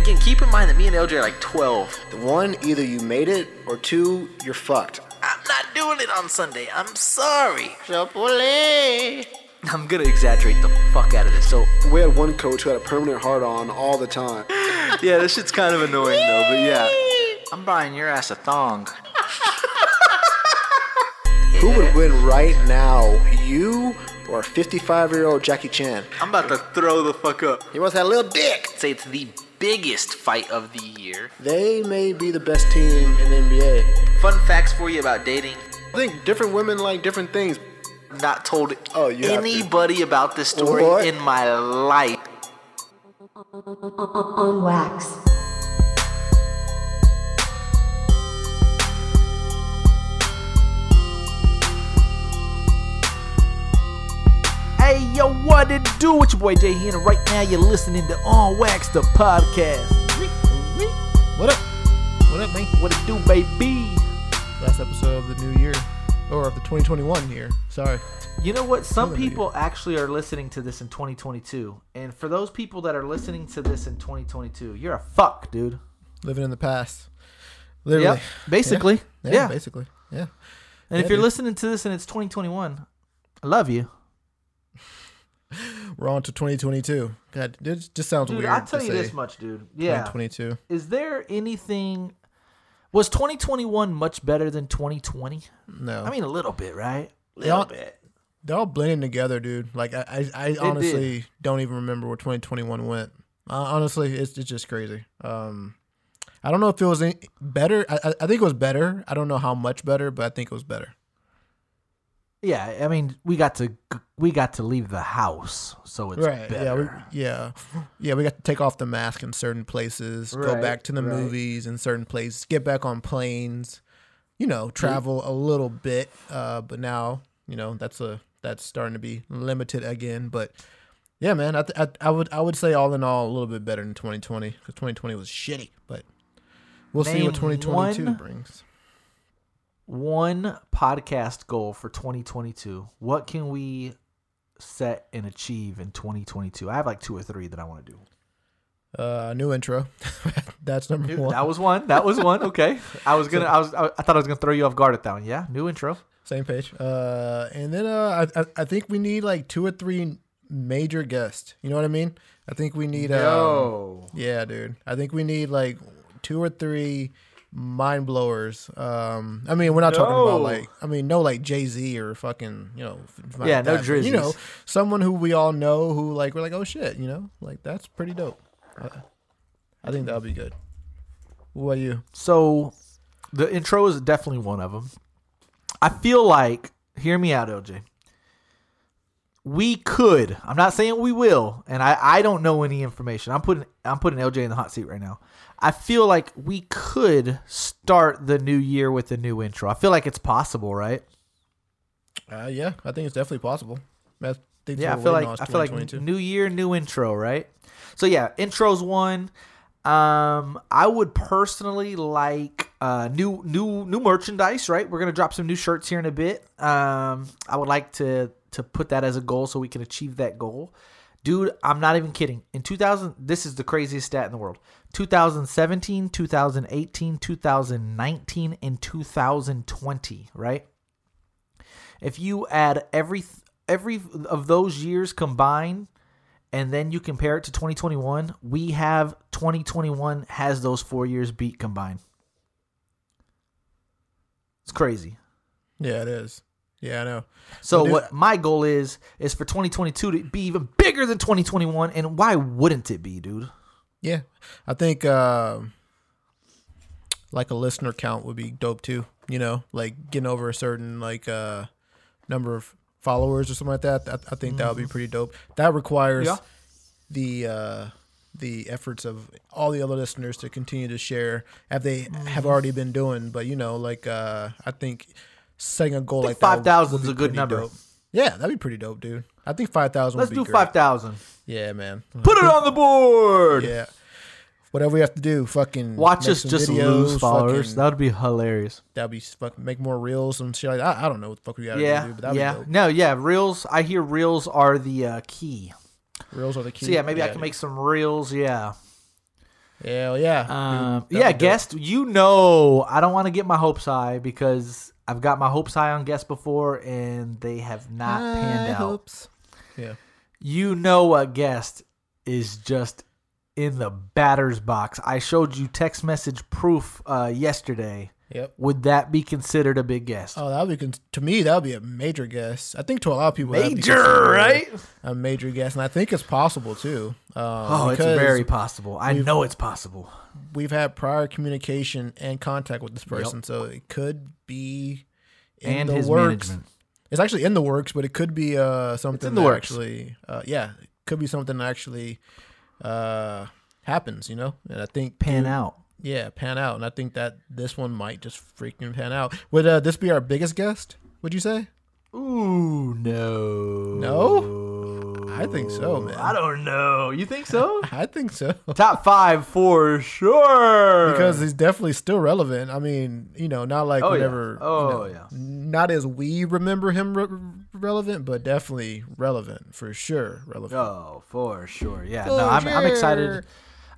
again, keep in mind that me and LJ are like 12. One, either you made it, or two, you're fucked. I'm not doing it on Sunday. I'm sorry. Chipotle. I'm gonna exaggerate the fuck out of this. So, We had one coach who had a permanent hard on all the time. yeah, this shit's kind of annoying though, but yeah. I'm buying your ass a thong. Who would win right now, you or 55 year old Jackie Chan? I'm about to throw the fuck up. He wants that little dick. Say it's the biggest fight of the year. They may be the best team in the NBA. Fun facts for you about dating. I think different women like different things. Not told Oh, you have to. anybody about this story What? in my life. on wax. Hey, yo, what it do? It's your boy Jay here, and right now you're listening to On Wax, the podcast. What up? What up, man? What it do, baby? Last episode of the new year, or of the 2021 year. Sorry. You know what? Some Another people actually are listening to this in 2022. And for those people that are listening to this in 2022, you're a fuck, dude. Living in the past. Literally. Yep. Basically. Yeah, Yeah. basically. Yeah. And if you're dude. listening to this and it's 2021, I love you. We're on to 2022. God, it just sounds Dude, weird. I'll tell to you this much, dude. Yeah. 2022. Is there anything. Was 2021 much better than 2020? No. I mean, a little bit, right? A little all- bit. they're all blending together, dude. Like, I, I, I honestly don't even remember where 2021 went. Uh, honestly, it's, it's just crazy. Um, I don't know if it was any better. I- I think it was better. I don't know how much better, but I think it was better. Yeah, I mean, we got to we got to leave the house, so it's right better. yeah we, yeah yeah we got to take off the mask in certain places go back to the right. movies in certain places get back on planes you know travel a little bit uh but now you know that's a that's starting to be limited again but yeah man i, th- I, I would i would say all in all a little bit better than 2020 because 2020 was shitty but we'll see what 2022 one- brings One podcast goal for 2022. What can we set and achieve in 2022? I have like two or three that I want to do. uh new intro that's number one That was one. That was one. Okay. I was gonna. I was. I thought I was gonna throw you off guard at that one. Yeah. New intro. Same page. Uh, and then uh, I, I think we need like two or three major guests. You know what I mean? I think we need. Um, Yo. yeah, dude. I think we need like two or three mind blowers. Um, I mean, we're not talking about like. I mean, no like Jay Z or fucking you know. f- like Yeah, no that, but, You know, someone who we all know who like we're like oh shit. You know, like that's pretty dope. Uh, I think that'll be good. What about you? So, the intro is definitely one of them. I feel like, hear me out, LJ. We could. I'm not saying we will, and I, I don't know any information. I'm putting I'm putting LJ in the hot seat right now. I feel like we could start the new year with a new intro. I feel like it's possible, right? Uh, yeah, I think it's definitely possible. I Yeah, I feel like waiting on is I feel like new year, new intro, right? So yeah, intros one. Um, I would personally like uh new new new merchandise, right? We're gonna drop some new shirts here in a bit. Um, I would like to to put that as a goal so we can achieve that goal. Dude, I'm not even kidding. In 2000, this is the craziest stat in the world. 2017, 2018, 2019, and 2020, right? if you add every every of those years combined and then you compare it to 2021 we have 2021 has those four years beat combined it's crazy Yeah, it is. Yeah, I know. so Well, what my goal is is for 2022 to be even bigger than 2021 and why wouldn't it be dude Yeah, I think uh, like a listener count would be dope too. You know, like getting over a certain like uh, number of followers or something like that. I, I think that would be pretty dope. That requires Yeah. the uh, the efforts of all the other listeners to continue to share, as they have already been doing. But you know, like uh, I think setting a goal like that 5,000 is a good number. dope. Yeah, that'd be pretty dope, dude. I think five thousand. let's do 5000 Yeah, man. put it on the board Yeah. Whatever we have to do, fucking watch us just videos, lose followers that would be hilarious that'd be fucking make more reels and shit like that. I, I don't know what the fuck we gotta yeah, do, but yeah. be. No, yeah. Reels. I hear reels are the uh, key. Reels are the key. So yeah, maybe I can dude. make some reels. Yeah. Hell yeah. Um, yeah, that'd be dope. guest. You know, I don't want to get my hopes high because I've got my hopes high on guests before, and they have not panned High out. hopes. Yeah. You know, a guest is just in the batter's box. I showed you text message proof uh, yesterday. Yep. Would that be considered a big guest? Oh, that would be con- to me. That would be a major guess. I think to a lot of people, that'd be Major, right? A major guess, and I think it's possible too. Um, Oh, it's very possible. I know it's possible. We've had prior communication and contact with this person, so it could be in And the works. management. It's actually in the works, but it could be uh, something the that works. actually, uh, yeah, it could be something that actually uh, happens. You know, and I think Pan out. Yeah, pan out, and I think that this one might just freaking pan out. Would uh, this be our biggest guest? Would you say? Ooh, no. No? I think so, man. I don't know. You think so? I think so. Top five for sure. because he's definitely still relevant. I mean, you know, not like Oh, yeah. whatever. you Oh, know, yeah. Not as we remember him re- relevant, but definitely relevant for sure. Relevant. Oh, for sure. Yeah. For no, I'm, I'm excited.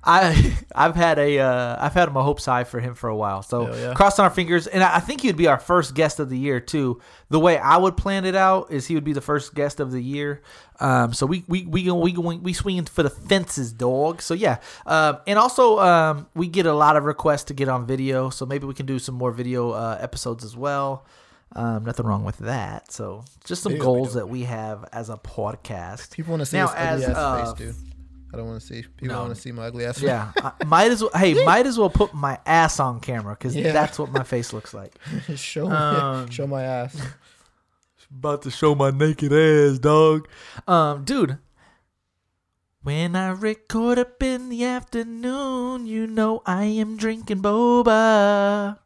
I I've had a uh, I've had my hopes high for him for a while. So yeah. crossing our fingers, and I think he'd be our first guest of the year too. The way I would plan it out is he would be the first guest of the year. Um, so we we we we we, we swinging for the fences, dog. So yeah, um, and also um, we get a lot of requests to get on video. So maybe we can do some more video uh, episodes as well. Um, nothing wrong with that. So just some goals that we have as a podcast. People want to see Now, ugly as, uh, dude. I don't want to see. People No. want to see my ugly ass. Yeah, I might as well. Hey, might as well put my ass on camera because Yeah. that's what my face looks like. show Um, show my ass. About to show my naked ass, dog. Um, dude. When I record up in the afternoon, you know I am drinking boba.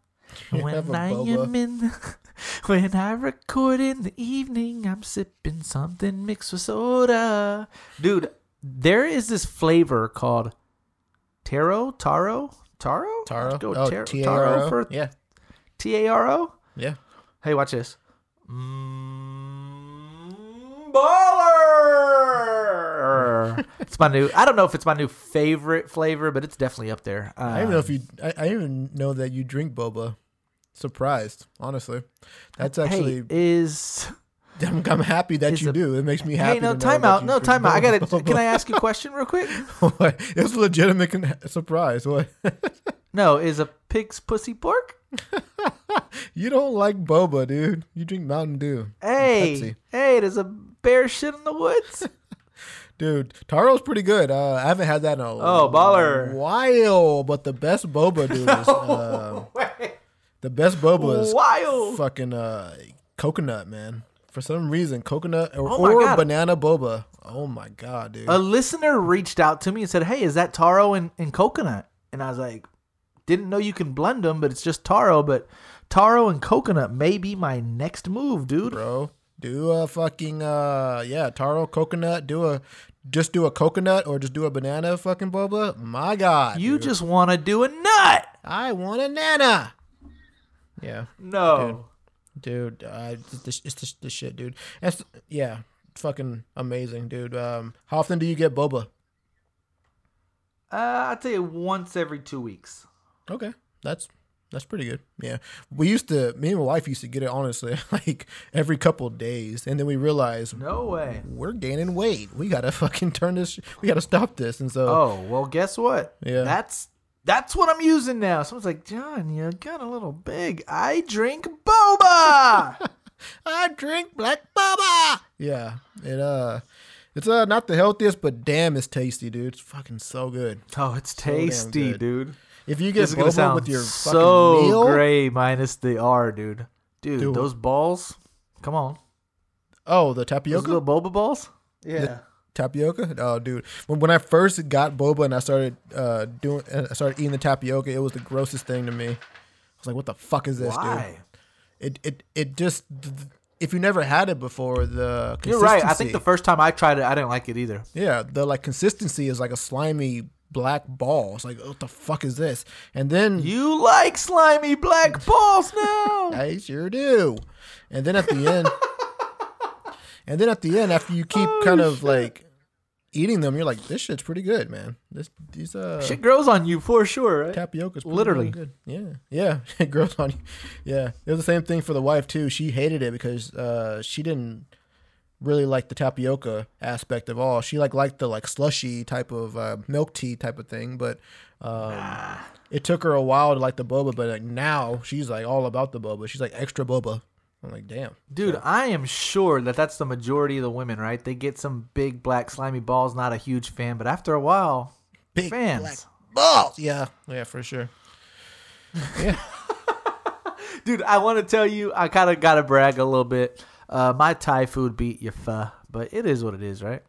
You When have a I boba. am in the, when I record in the evening, I'm sipping something mixed with soda. Dude, there is this flavor called taro, taro, taro, Taro. Let's go oh, tar- T A taro for Yeah, T A R O. yeah. Hey, watch this. Mm, baller. it's my new. I don't know if it's my new favorite flavor, but it's definitely up there. Um, I don't even know if you. I, I even know that you drink boba. Surprised, honestly. That's actually. hey, is I'm, I'm happy that is you a- do. It makes me happy. hey no to know time out no drink time out. I got to Can I ask you a question real quick? What? It was a legitimate con- surprise. What? No, is a pig's pussy pork? you don't like boba, dude. You drink Mountain Dew. Hey, hey, does a bear shit in the woods? Dude, Taro's pretty good. Uh, I haven't had that in a Oh, baller. while, but the best boba, dude, is uh, the best boba is Wild. fucking uh, coconut, man. For some reason, coconut or, Oh or banana boba. Oh my god, dude. a listener reached out to me and said, "Hey, is that taro and, and coconut?" And I was like, "Didn't know you can blend them, but it's just taro. But taro and coconut may be my next move, dude. bro. Do a fucking uh yeah, taro coconut. Do a just do a coconut or just do a banana fucking boba. My God, you dude. just want to do a nut? I want a nana. Yeah, No, dude, uh, it's the, it's the, the shit, dude. That's yeah, fucking amazing, dude. Um, how often do you get boba? uh, I'd say once every two weeks. Okay, that's that's pretty good. Yeah, we used to. Me and my wife used to get it honestly, like every couple days, and then we realized No way. we're gaining weight. We gotta fucking turn this. We gotta stop this. And so Oh well, guess what? Yeah. that's that's what I'm using now. Someone's like, John, you got a little big. I drink boba. I drink black baba. Yeah, it uh, it's uh not the healthiest, but damn, it's tasty, dude. It's fucking so good. oh, it's damn tasty, dude. If you get This is boba sound with your so fucking meal, gray minus the R, dude. Dude, Dude. those balls. Come on, oh, the tapioca. those tapioca, little boba balls. Yeah. Tapioca. Oh, dude, when when I first got boba and I started uh doing, I started eating the tapioca, it was the grossest thing to me. I was like, what the fuck is this, dude? Why? It it it just. If you never had it before, the You're right. I think the first time I tried it, I didn't like it either. Yeah, the like consistency is like a slimy black ball. It's like, what the fuck is this? And then You like slimy black balls now? I sure do. And then at the end, and then at the end, after you keep Oh, kind of like eating them, you're like, this shit's pretty good, man. This these uh Shit grows on you for sure, right? tapioca's pretty Literally. good. Yeah, yeah, it grows on you. Yeah, it was the same thing for the wife too. She hated it because uh she didn't really like the tapioca aspect of all. She like liked the like slushy type of uh, milk tea type of thing, but um, it took her a while to like the boba. But like now she's like all about the boba. She's like extra boba. I'm like, damn. Dude, I am sure that that's the majority of the women, right? They get some big black slimy balls. Not a huge fan, but after a while, Big fans. black balls. Yeah, yeah, for sure. Yeah. Dude, I want to tell you, I kind of got to brag a little bit. Uh, my Thai food beat your pho, but it is what it is, right?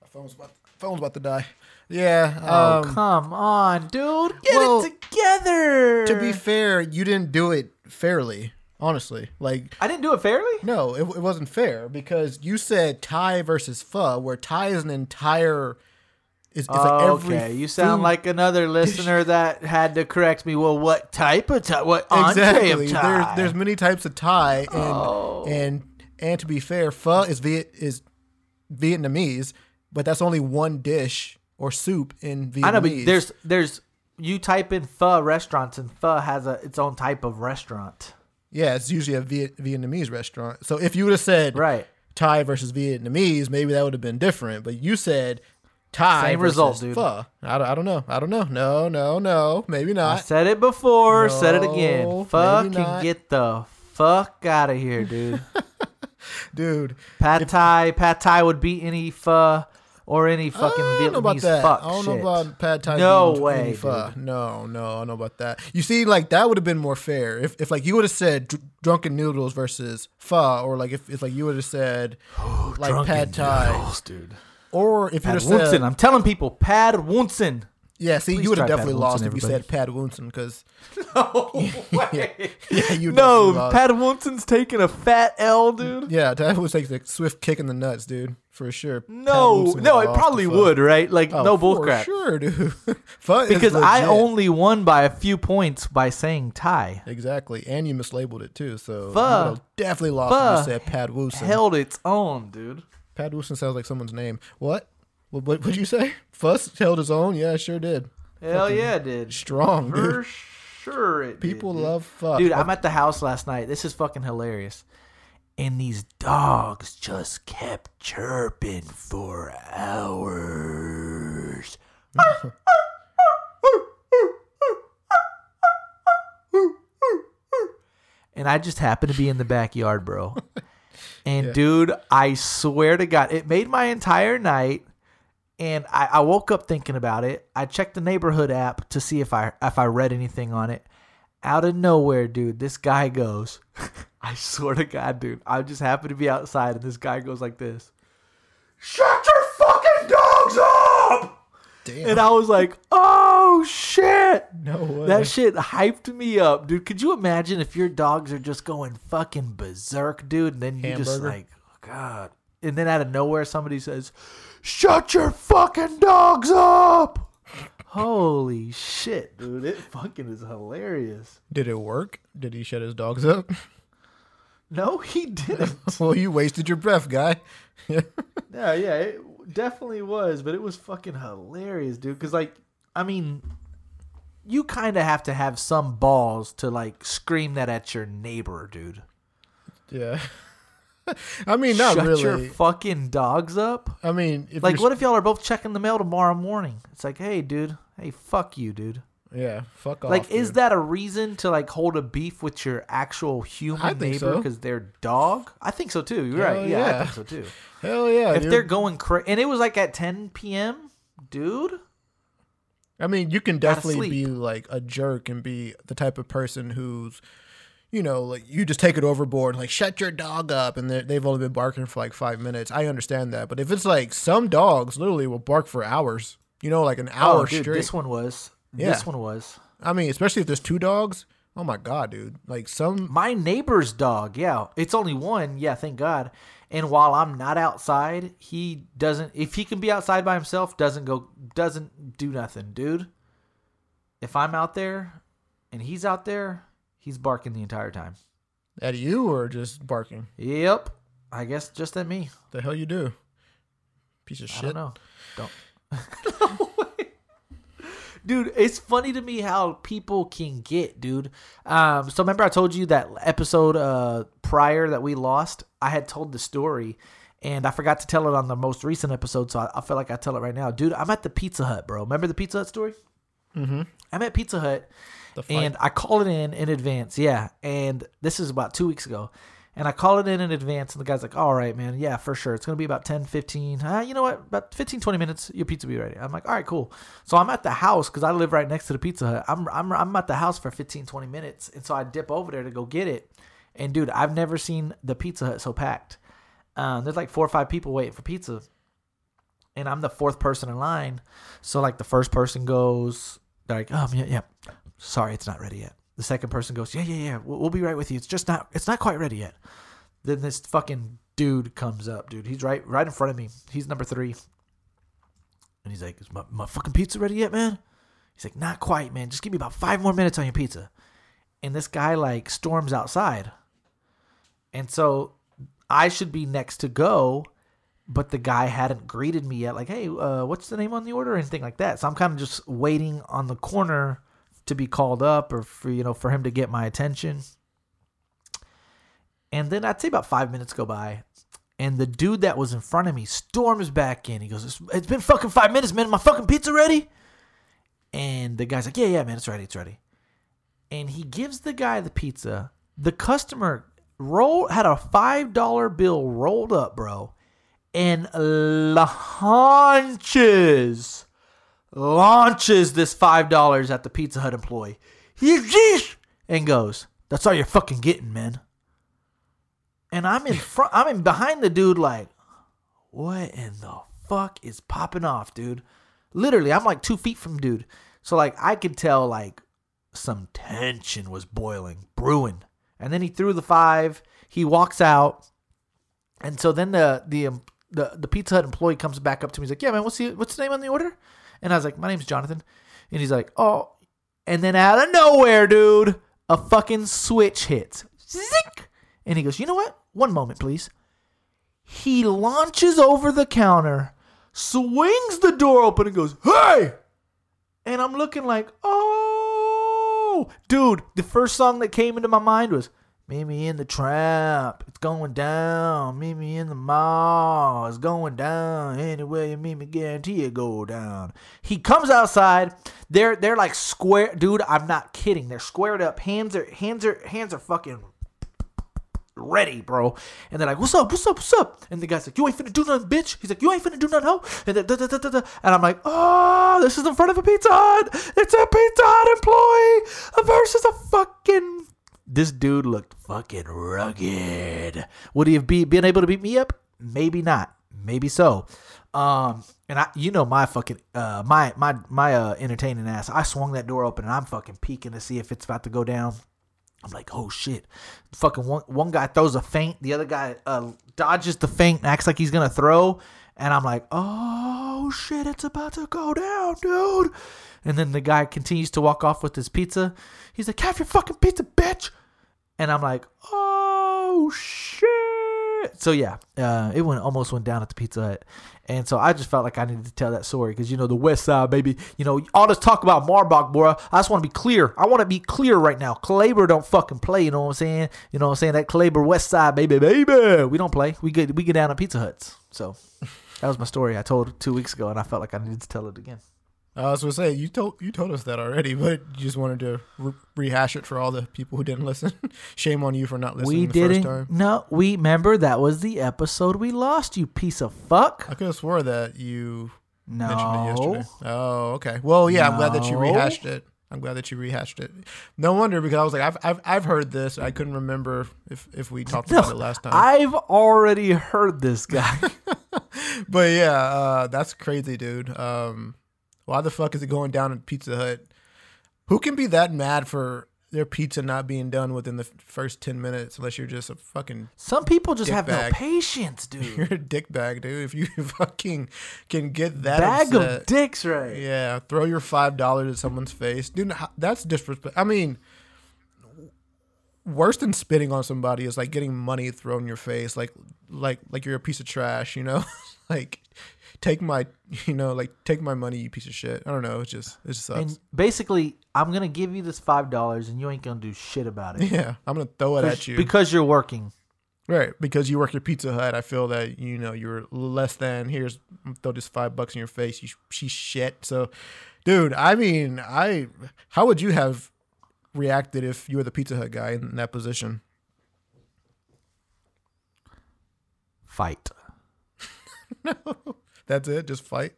My phone's about phone's about to die. Yeah. Oh, um, come on, dude. Get well, it together. to be fair, you didn't do it fairly. Honestly, like I didn't do it fairly? no, it, it wasn't fair because you said Thai versus pho, where Thai is an entire. It's, it's like every okay, you sound food- like another listener that had to correct me. Well, what type of Thai? What entree exactly. of Thai? There's there's many types of Thai, and Oh. and and to be fair, pho is Viet is Vietnamese, but that's only one dish or soup in Vietnamese. I know, but there's there's you type in pho restaurants and pho has a its own type of restaurant. yeah, it's usually a Viet, Vietnamese restaurant. So if you would have said Right. Thai versus Vietnamese, maybe that would have been different. But you said Thai Same versus result, dude. Pho. I don't, I don't know. I don't know. No, no, no. Maybe not. I said it before, said it again. Pho maybe can not. get the fuck out of here, dude. Dude, Pad Thai, Pad Thai would beat any pho or any fucking I don't know about Vietnamese that. fuck I don't shit. know about pad thai. No being way, any pho. dude. No, no, I don't know about that. You see, like that would have been more fair if, if like you would have said dr- drunken noodles versus pho, or like if, if like you would have said like pad thai, noodles, dude. or if you Pad would have said I'm telling people, Pad Woonson. Yeah. See, Please you would have try Pad definitely Woonson, lost if you everybody. said Pat woonson because No way. yeah, you no, definitely lost. Pad Woonson's taking a fat L, dude. Yeah, that would take a swift kick in the nuts, dude, for sure. Pat No, Woonson no, would it lost probably to Pho. would, right? Like Oh, no for bullcrap. Sure, dude. Pho is Because I legit. only won by a few points by saying Thai. exactly, and you mislabeled it too. So Pho. you would've definitely lost Pho if you said Pad Woonson. Held its own, dude. Pat Woonson sounds like someone's name. What? What? What would you say? Fuss held his own. Yeah, it sure did. Hell yeah, it did. Strong, For dude. sure it People did, love fuck. Dude, I'm at the house last night. This is fucking hilarious. And these dogs just kept chirping for hours. and I just happened to be in the backyard, bro. And dude, I swear to God, it made my entire night. And I, I woke up thinking about it. I checked the neighborhood app to see if I if I read anything on it. Out of nowhere, dude, this guy goes. I swear to God, dude, I just happened to be outside, and this guy goes like this. Shut your fucking dogs up! Damn. And I was like, oh shit! no way. That shit hyped me up, dude. Could you imagine if your dogs are just going fucking berserk, dude, and then you just like, oh, God. And then out of nowhere, somebody says, shut your fucking dogs up! Holy shit, dude. It fucking is hilarious. Did it work? Did he shut his dogs up? No, he didn't. well, you wasted your breath, guy. yeah, yeah, it definitely was, but it was fucking hilarious, dude. Because, like, I mean, you kind of have to have some balls to, like, scream that at your neighbor, dude. yeah. I mean, not Shut really. your fucking dogs up. I mean, if Like, what if y'all are both checking the mail tomorrow morning? It's like, hey, dude, hey, fuck you, dude. Yeah, fuck off. Like, is dude. that a reason to like hold a beef with your actual human neighbor so. because they're dog? I think so too. You're Hell right. Yeah, yeah. I think so too. Hell yeah. if dude. they're going crazy, and it was like at 10 p.m., dude. I mean, you can definitely be like a jerk and be the type of person who's, you know, like you just take it overboard, like shut your dog up, and they- they've only been barking for like five minutes. I understand that, but if it's like some dogs literally will bark for hours, you know, like an oh, hour oh, dude, straight. this one was. Yeah. This one was. I mean, especially if there's two dogs. Oh my god, dude! Like some, My neighbor's dog, yeah. It's only one, yeah, thank God. And while I'm not outside, he doesn't if he can be outside by himself, doesn't go doesn't do nothing, dude. If I'm out there and he's out there, He's barking the entire time. At you or just barking? Yep. I guess just at me. The hell you do? Piece of I shit. don't know. Don't. No way. Dude, it's funny to me how people can get, dude. Um, so remember I told you that episode uh prior that we lost? I had told the story and I forgot to tell it on the most recent episode, so I, I feel like I tell it right now. Dude, I'm at the Pizza Hut, bro. Remember the Pizza Hut story? Mm-hmm. I'm at Pizza Hut. And I call it in in advance. Yeah, and this is about two weeks ago. And I call it in in advance, and the guy's like, all right, man, yeah, for sure. It's going to be about 10, 15, uh, you know what, about 15, 20 minutes, your pizza will be ready. I'm like, all right, cool. So I'm at the house because I live right next to the Pizza Hut. I'm, I'm, I'm at the house for 15, 20 minutes. And so I dip over there to go get it. And dude, I've never seen the Pizza Hut so packed. Um, there's like four or five people waiting for pizza. And I'm the fourth person in line. So like the first person goes, they're like, um, yeah, yeah. Sorry, it's not ready yet. The second person goes, yeah, yeah, yeah. We'll, we'll be right with you. It's just not, it's not quite ready yet. Then this fucking dude comes up, dude. He's right, right in front of me. He's number three, and he's like, "Is my, my fucking pizza ready yet, man?" He's like, "Not quite, man. Just give me about five more minutes on your pizza." And this guy like storms outside, and so I should be next to go, but the guy hadn't greeted me yet. Like, hey, uh, what's the name on the order, or anything like that. So I'm kind of just waiting on the corner to be called up, or for you know, for him to get my attention. And then I'd say about five minutes go by, and the dude that was in front of me storms back in. He goes, "It's- "It's been fucking five minutes, man. My fucking pizza ready?" And the guy's like, "Yeah, yeah, man, it's ready, it's ready." And he gives the guy the pizza. The customer roll had a five dollar bill rolled up, bro, and launches launches this five dollars at the Pizza Hut employee. And goes, "That's all you're fucking getting, man." And I'm in front. I'm in behind the dude. Like, what in the fuck is popping off, dude? Literally, I'm like two feet from dude. So like, I could tell like some tension was boiling, brewing. And then he threw the five. He walks out. And so then the the the the Pizza Hut employee comes back up to me. He's like, "Yeah, man, what's the what's the name on the order?" And I was like, "My name's Jonathan." And he's like, "Oh." And then out of nowhere, dude, a fucking switch hits. Zink. And he goes, "You know what? One moment, please." He launches over the counter, swings the door open, and goes, "Hey!" And I'm looking like, "Oh, dude!" The first song that came into my mind was Meet me in the trap. It's going down. Meet me in the mall. It's going down. Anywhere you meet me, guarantee it go down. He comes outside. They're they're like square, dude. I'm not kidding. They're squared up. Hands are hands are hands are fucking ready, bro. And they're like, "What's up? What's up? What's up?" And the guy's like, "You ain't finna do nothing, bitch." He's like, "You ain't finna do nothing, ho." And, da, da, da, da. and I'm like, "Oh, this is in front of a Pizza Hut. It's a Pizza Hut employee versus a fucking." This dude looked fucking rugged. Would he have be, been able to beat me up? Maybe not. Maybe so. Um, and I, you know, my fucking, uh, my my my uh, entertaining ass. I swung that door open and I'm fucking peeking to see if it's about to go down. I'm like, oh shit. Fucking one, one guy throws a feint, the other guy uh, dodges the feint and acts like he's gonna throw. And I'm like, oh shit, it's about to go down, dude. And then the guy continues to walk off with his pizza. He's like, have your fucking pizza, bitch. And I'm like, oh shit. So yeah, uh, it went almost went down at the Pizza Hut. And so I just felt like I needed to tell that story because you know the West Side, baby. You know all this talk about Marbach, bro. I just want to be clear. I want to be clear right now. Claber don't fucking play. You know what I'm saying? You know what I'm saying? That Claber West Side, baby, baby. We don't play. We get we get down at Pizza Huts. So that was my story I told two weeks ago, and I felt like I needed to tell it again. I was gonna say you told you told us that already, but you just wanted to re- rehash it for all the people who didn't listen. Shame on you for not listening we the didn't. first time. No, we remember that was the episode we lost. You piece of fuck. I could have swore that you mentioned it yesterday. Oh, okay. Well, yeah, I'm glad that you rehashed it. I'm glad that you rehashed it. No wonder because I was like, I've I've, I've heard this. I couldn't remember if if we talked about it last time. I've already heard this guy. but yeah, uh, that's crazy, dude. Um, why the fuck is it going down at Pizza Hut? Who can be that mad for their pizza not being done within the first ten minutes? Unless you're just a fucking Some people just have bag. no patience, dude. you're a dick bag, dude. If you fucking can get that Bag upset, of dicks, right? yeah, throw your five dollars at someone's face, dude. That's disrespect. I mean, worse than spitting on somebody is like getting money thrown in your face, like like like you're a piece of trash, you know? like take my you know like take my money, you piece of shit. I don't know. It just it just sucks. And basically, I'm gonna give you this five dollars, and you ain't gonna do shit about it. yeah, I'm gonna throw it at you because you're working. Right, because you work at Pizza Hut, I feel that you know you're less than. Here's throw this five bucks in your face. You she's shit. So, dude, I mean, I how would you have reacted if you were the Pizza Hut guy in that position? Fight. That's it. Just fight.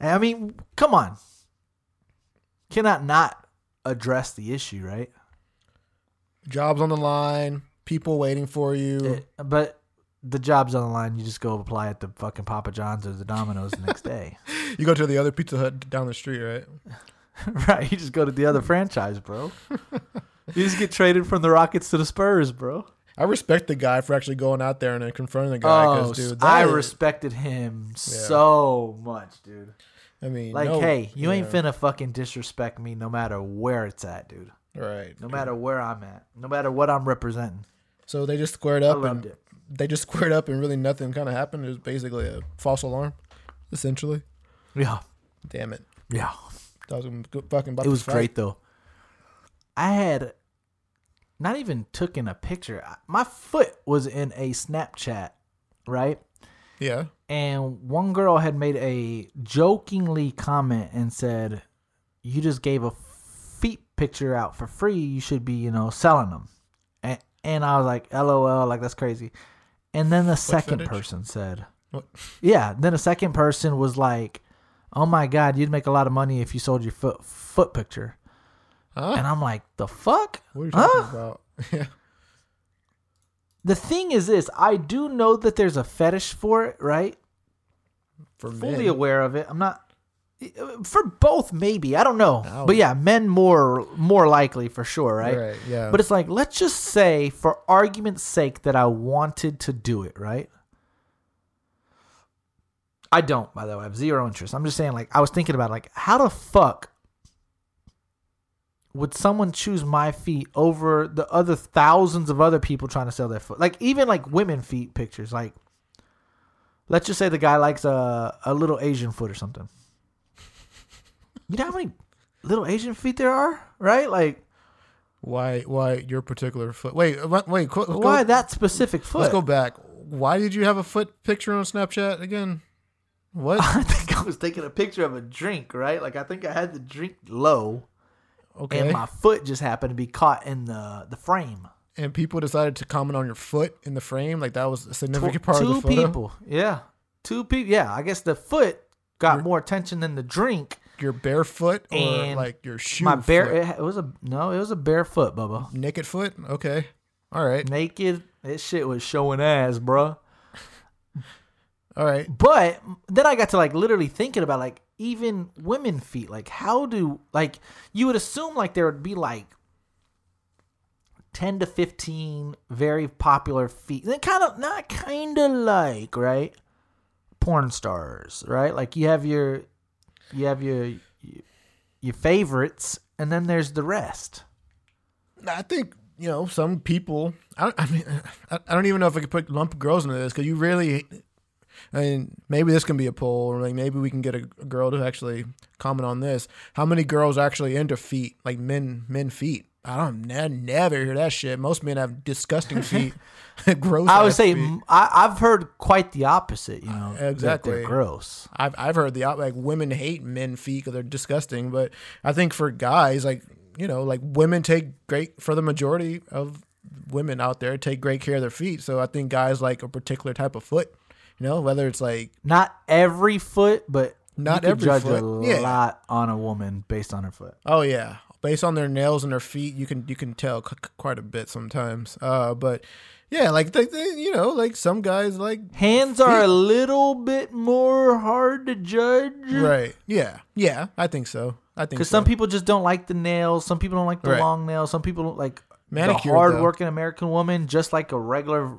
I mean, come on. Cannot not address the issue, right? Jobs on the line. People waiting for you. It- but the job's on the line. You just go apply at the fucking Papa John's or the Domino's the next day. You go to the other Pizza Hut down the street, right? right. You just go to the other franchise, bro. You just get traded from the Rockets to the Spurs, bro. I respect the guy for actually going out there and confronting the guy. Oh, dude, I is- respected him so much, dude. I mean, Like, no- hey, you ain't finna fucking disrespect me no matter where it's at, dude. right. No matter where I'm at. No matter what I'm representing. So they just squared up and it. they just squared up and really nothing kind of happened. It was basically a false alarm, essentially. Yeah. Damn it. Yeah. That was fucking about It was fight. great though. I had not even took in a picture. My foot was in a Snapchat, right? Yeah. And one girl had made a jokingly comment and said, "You just gave a feet picture out for free. You should be, you know, selling them." And, and I was like, "LOL, like that's crazy." And then the second fetish? person said, What? "Yeah." Then a second person was like, "Oh my god, you'd make a lot of money if you sold your foot foot picture." Huh? And I'm like, "The fuck?" What are you talking Huh? about? yeah. The thing is this, I do know that there's a fetish for it, right? For fully men. aware of it. I'm not for both maybe. I don't know. Ow. But yeah, men more more likely for sure, right? Right. Yeah. But it's like let's just say for argument's sake that I wanted to do it, right? I don't, by the way. I have zero interest. I'm just saying like I was thinking about like how the fuck would someone choose my feet over the other thousands of other people trying to sell their foot? Like even like women feet pictures like Let's just say the guy likes a a little Asian foot or something. You know how many little Asian feet there are, right? Like why? Why your particular foot? Wait. Uh, wait. wait go, why that specific foot? let's go back. Why did you have a foot picture on Snapchat again? What? I think I was taking a picture of a drink, right? Like I think I had the drink low, Okay. and my foot just happened to be caught in the the frame. and people decided to comment on your foot in the frame. Like that was a significant part two of the photo. Two people, yeah, two people. Yeah, I guess the foot got more attention than the drink. Your bare foot or And like your shoe. My bare, foot? it, it was a no, it was a bare foot, Bubba. naked foot. Okay. All right. Naked, this shit was showing ass, bruh. All right. But then I got to like literally thinking about like even women feet. Like how do like you would assume like there would be like ten to fifteen very popular feet. Then kind of not kind of like right porn stars, right? Like you have your you have your your favorites, and then there's the rest. I think you know some people. I, I mean, I, I don't even know if I could put lump girls into this because you really. I mean, maybe this can be a poll, or like maybe we can get a, a girl to actually comment on this. How many girls are actually into feet, like men, men feet? I don't ne- never hear that shit. Most men have disgusting feet, gross. I would say feet. I, have heard quite the opposite. You know, that they're Exactly. gross. I've I've heard the like women hate men feet because they're disgusting, but I think for guys, like you know, like women take great for the majority of women out there take great care of their feet. So I think guys like a particular type of foot, you know, whether it's like Not every foot, but Not you every judge foot, a yeah. lot on a woman based on her foot. oh yeah, based on their nails and their feet, you can you can tell c- quite a bit sometimes. Uh, but yeah, like they, they, you know, like some guys like Hands are a little bit more hard to judge. right, yeah, yeah, I think so. I think Because so. some people just don't like the nails. Some people don't like the Right. long nails. Some people don't like Manicured, the hard-working American woman, just like a regular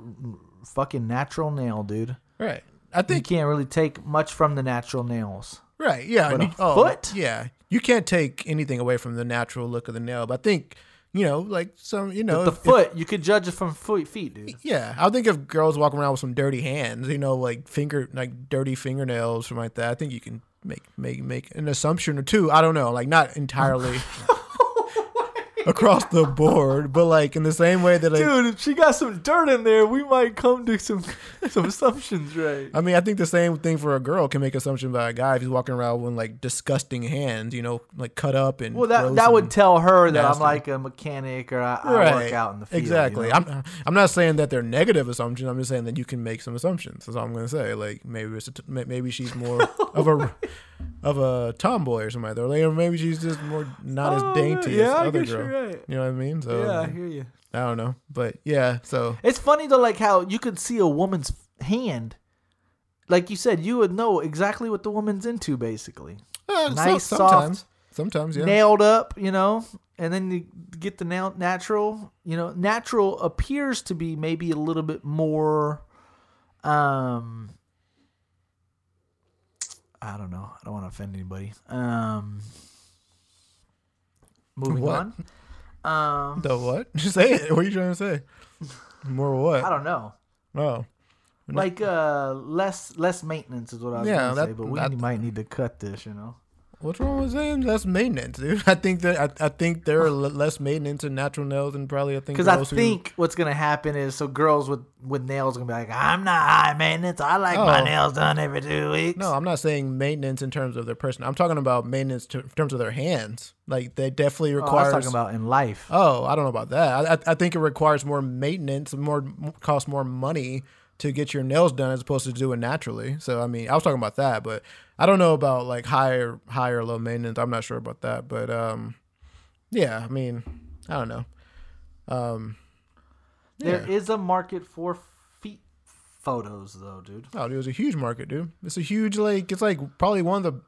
fucking natural nail, dude. Right. I think You can't really take much from the natural nails. Right. Yeah. But you- oh, foot? Yeah. You can't take anything away from the natural look of the nail, but I think you know, like some, you know, the if- if- foot, you could judge it from foot, feet, dude. yeah, I think if girls walk around with some dirty hands, you know, like finger, like dirty fingernails, something like that, I think you can make make make an assumption or two. I don't know, like not entirely across the board, but like in the same way that, like, Dude, if she got some dirt in there, we might come to some some assumptions, right? I mean, I think the same thing for a girl can make assumption about a guy if he's walking around with like disgusting hands, you know, like cut up and Well, that that would tell her that I'm like a mechanic or I, I work out in the field. you Exactly. know? I'm I'm not saying that they're negative assumptions. I'm just saying that you can make some assumptions. That's all I'm gonna say. Like maybe it's a t- maybe she's more of a of a tomboy or something like that. Or maybe she's just more not Oh, as dainty yeah, as I other guess girl. you're right. You know what I mean? So yeah, I hear you. I don't know, but yeah. So It's funny though, like how you could see a woman's hand. Like you said, you would know exactly what the woman's into, basically. uh, so- Nice, sometimes, soft, sometimes yeah. nailed up, you know, and then you get the nail natural. You know, natural appears to be maybe a little bit more. Um, I don't know. I don't want to offend anybody. Um, moving What? on. Um, The what? Just say it. What are you trying to say? More what? I don't know. Oh, Like uh, less less maintenance is what I was Yeah, gonna that- say, but we that- might need to cut this. You know. What's wrong with saying less maintenance, dude? I think that I, I think there are less maintenance in natural nails than probably I think Because I girls who- think what's gonna happen is so girls with with nails gonna be like, I'm not high maintenance. I like my Oh. nails done every two weeks. No, I'm not saying maintenance in terms of their person. I'm talking about maintenance to, in terms of their hands. Like they definitely Oh, I was talking about in life. Oh, I don't know about that. I, I I think it requires more maintenance, more costs more money to get your nails done as opposed to doing naturally. So I mean, I was talking about that, but I don't know about like higher higher low maintenance. I'm not sure about that, but um, yeah. I mean, I don't know. Um, There yeah. is a market for feet photos, though, dude. Oh, dude, it's a huge market, dude. It's a huge like it's like probably one of the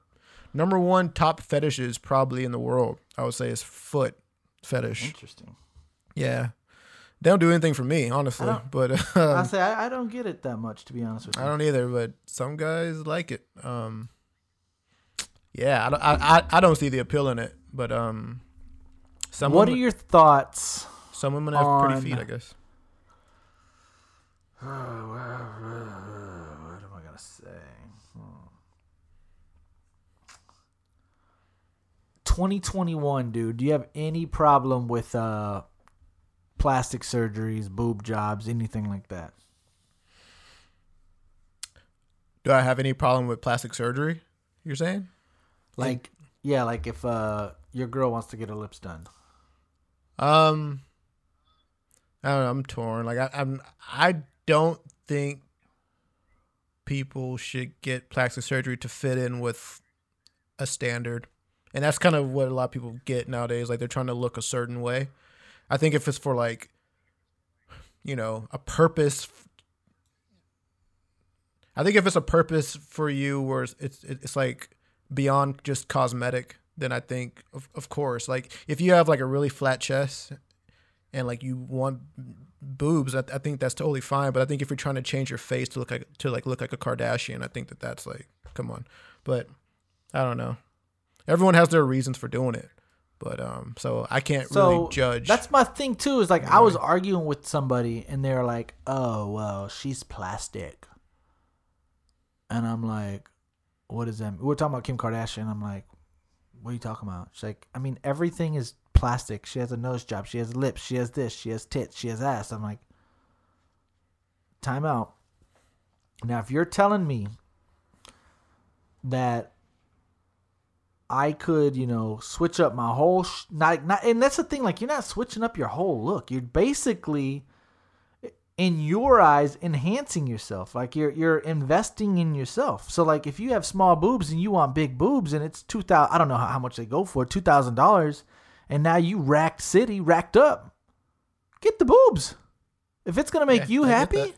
number one top fetishes probably in the world. I would say is foot fetish. Interesting. Yeah, they don't do anything for me, honestly. But I um, say I, I don't get it that much, to be honest with you. I don't either. But some guys like it. Um, yeah, I don't, I, I I don't see the appeal in it. But um, some what are your thoughts? some women have on- pretty feet, I guess. What am I gonna say? Hmm. 2021, dude. Do you have any problem with uh, plastic surgeries, boob jobs, anything like that? Do I have any problem with plastic surgery? You're saying? Like, yeah, like if uh, your girl wants to get her lips done. Um, I don't know. I'm torn. Like I, I'm, I don't think people should get plastic surgery to fit in with a standard, and that's kind of what a lot of people get nowadays. Like they're trying to look a certain way. I think if it's for like, you know, a purpose. I think if it's a purpose for you, where it's it's, it's like beyond just cosmetic, then I think of, of course, like if you have like a really flat chest and like you want boobs, I, I think that's totally fine. But I think if you're trying to change your face to look like to like look like a Kardashian, I think that that's like come on. But I don't know. Everyone has their reasons for doing it, but um, so I can't So really judge. That's my thing too. Is like I was arguing with somebody, and they're like, "Oh, well, she's plastic," and I'm like, "What does that?" Mean? We're talking about Kim Kardashian. I'm like, "What are you talking about?" She's like, "I mean, everything is plastic. She has a nose job. She has lips. She has this. She has tits. She has ass." I'm like, "Time out." Now, if you're telling me that I could, you know, switch up my whole sh- not not and that's the thing like you're not switching up your whole look. You're basically in your eyes enhancing yourself. Like you're you're investing in yourself. So like if you have small boobs and you want big boobs and it's 2000 I don't know how, how much they go for, $2000 and now you racked city, racked up. Get the boobs. If it's going to make Yeah, you I happy.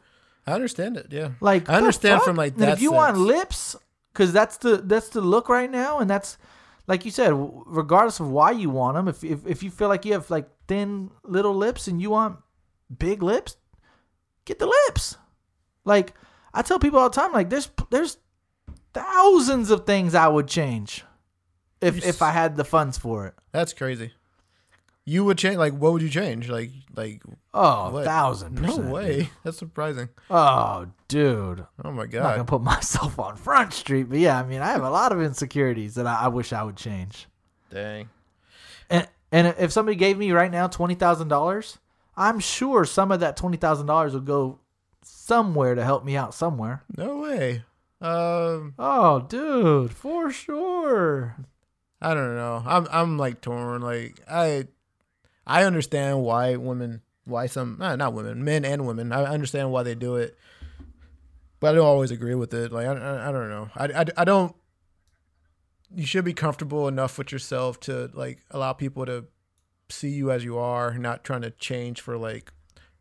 I understand it. Yeah, like I understand from like And that. if you want lips, because that's the that's the look right now, and that's like you said, regardless of why you want them. If if if you feel like you have like thin little lips and you want big lips, get the lips. Like I tell people all the time, like there's there's thousands of things I would change if if I had the funds for it. That's crazy. You would change. Like, what would you change? Like, like Oh, What? thousand no way. That's surprising. Oh, dude. Oh my god. I'm not gonna put myself on front street, but yeah, I mean, I have a lot of insecurities that I, I wish I would change. Dang. And and if somebody gave me right now twenty thousand dollars, I'm sure some of that twenty thousand dollars would go somewhere to help me out somewhere. No way. Um, Oh, dude, for sure. I don't know. I'm I'm like torn. Like I, I understand why women, why some, uh, not women, men and women. I understand why they do it, but I don't always agree with it. Like I, I, I don't know. I, I, I don't. You should be comfortable enough with yourself to like allow people to see you as you are, not trying to change for like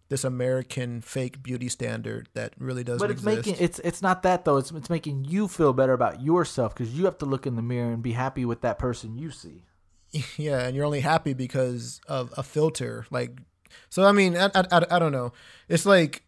this American fake beauty standard that really doesn't But it's exist. making it's it's not that though. It's it's making you feel better about yourself because you have to look in the mirror and be happy with that person you see. Yeah, and you're only happy because of a filter. Like, so I mean, I, I, I, don't know. It's like,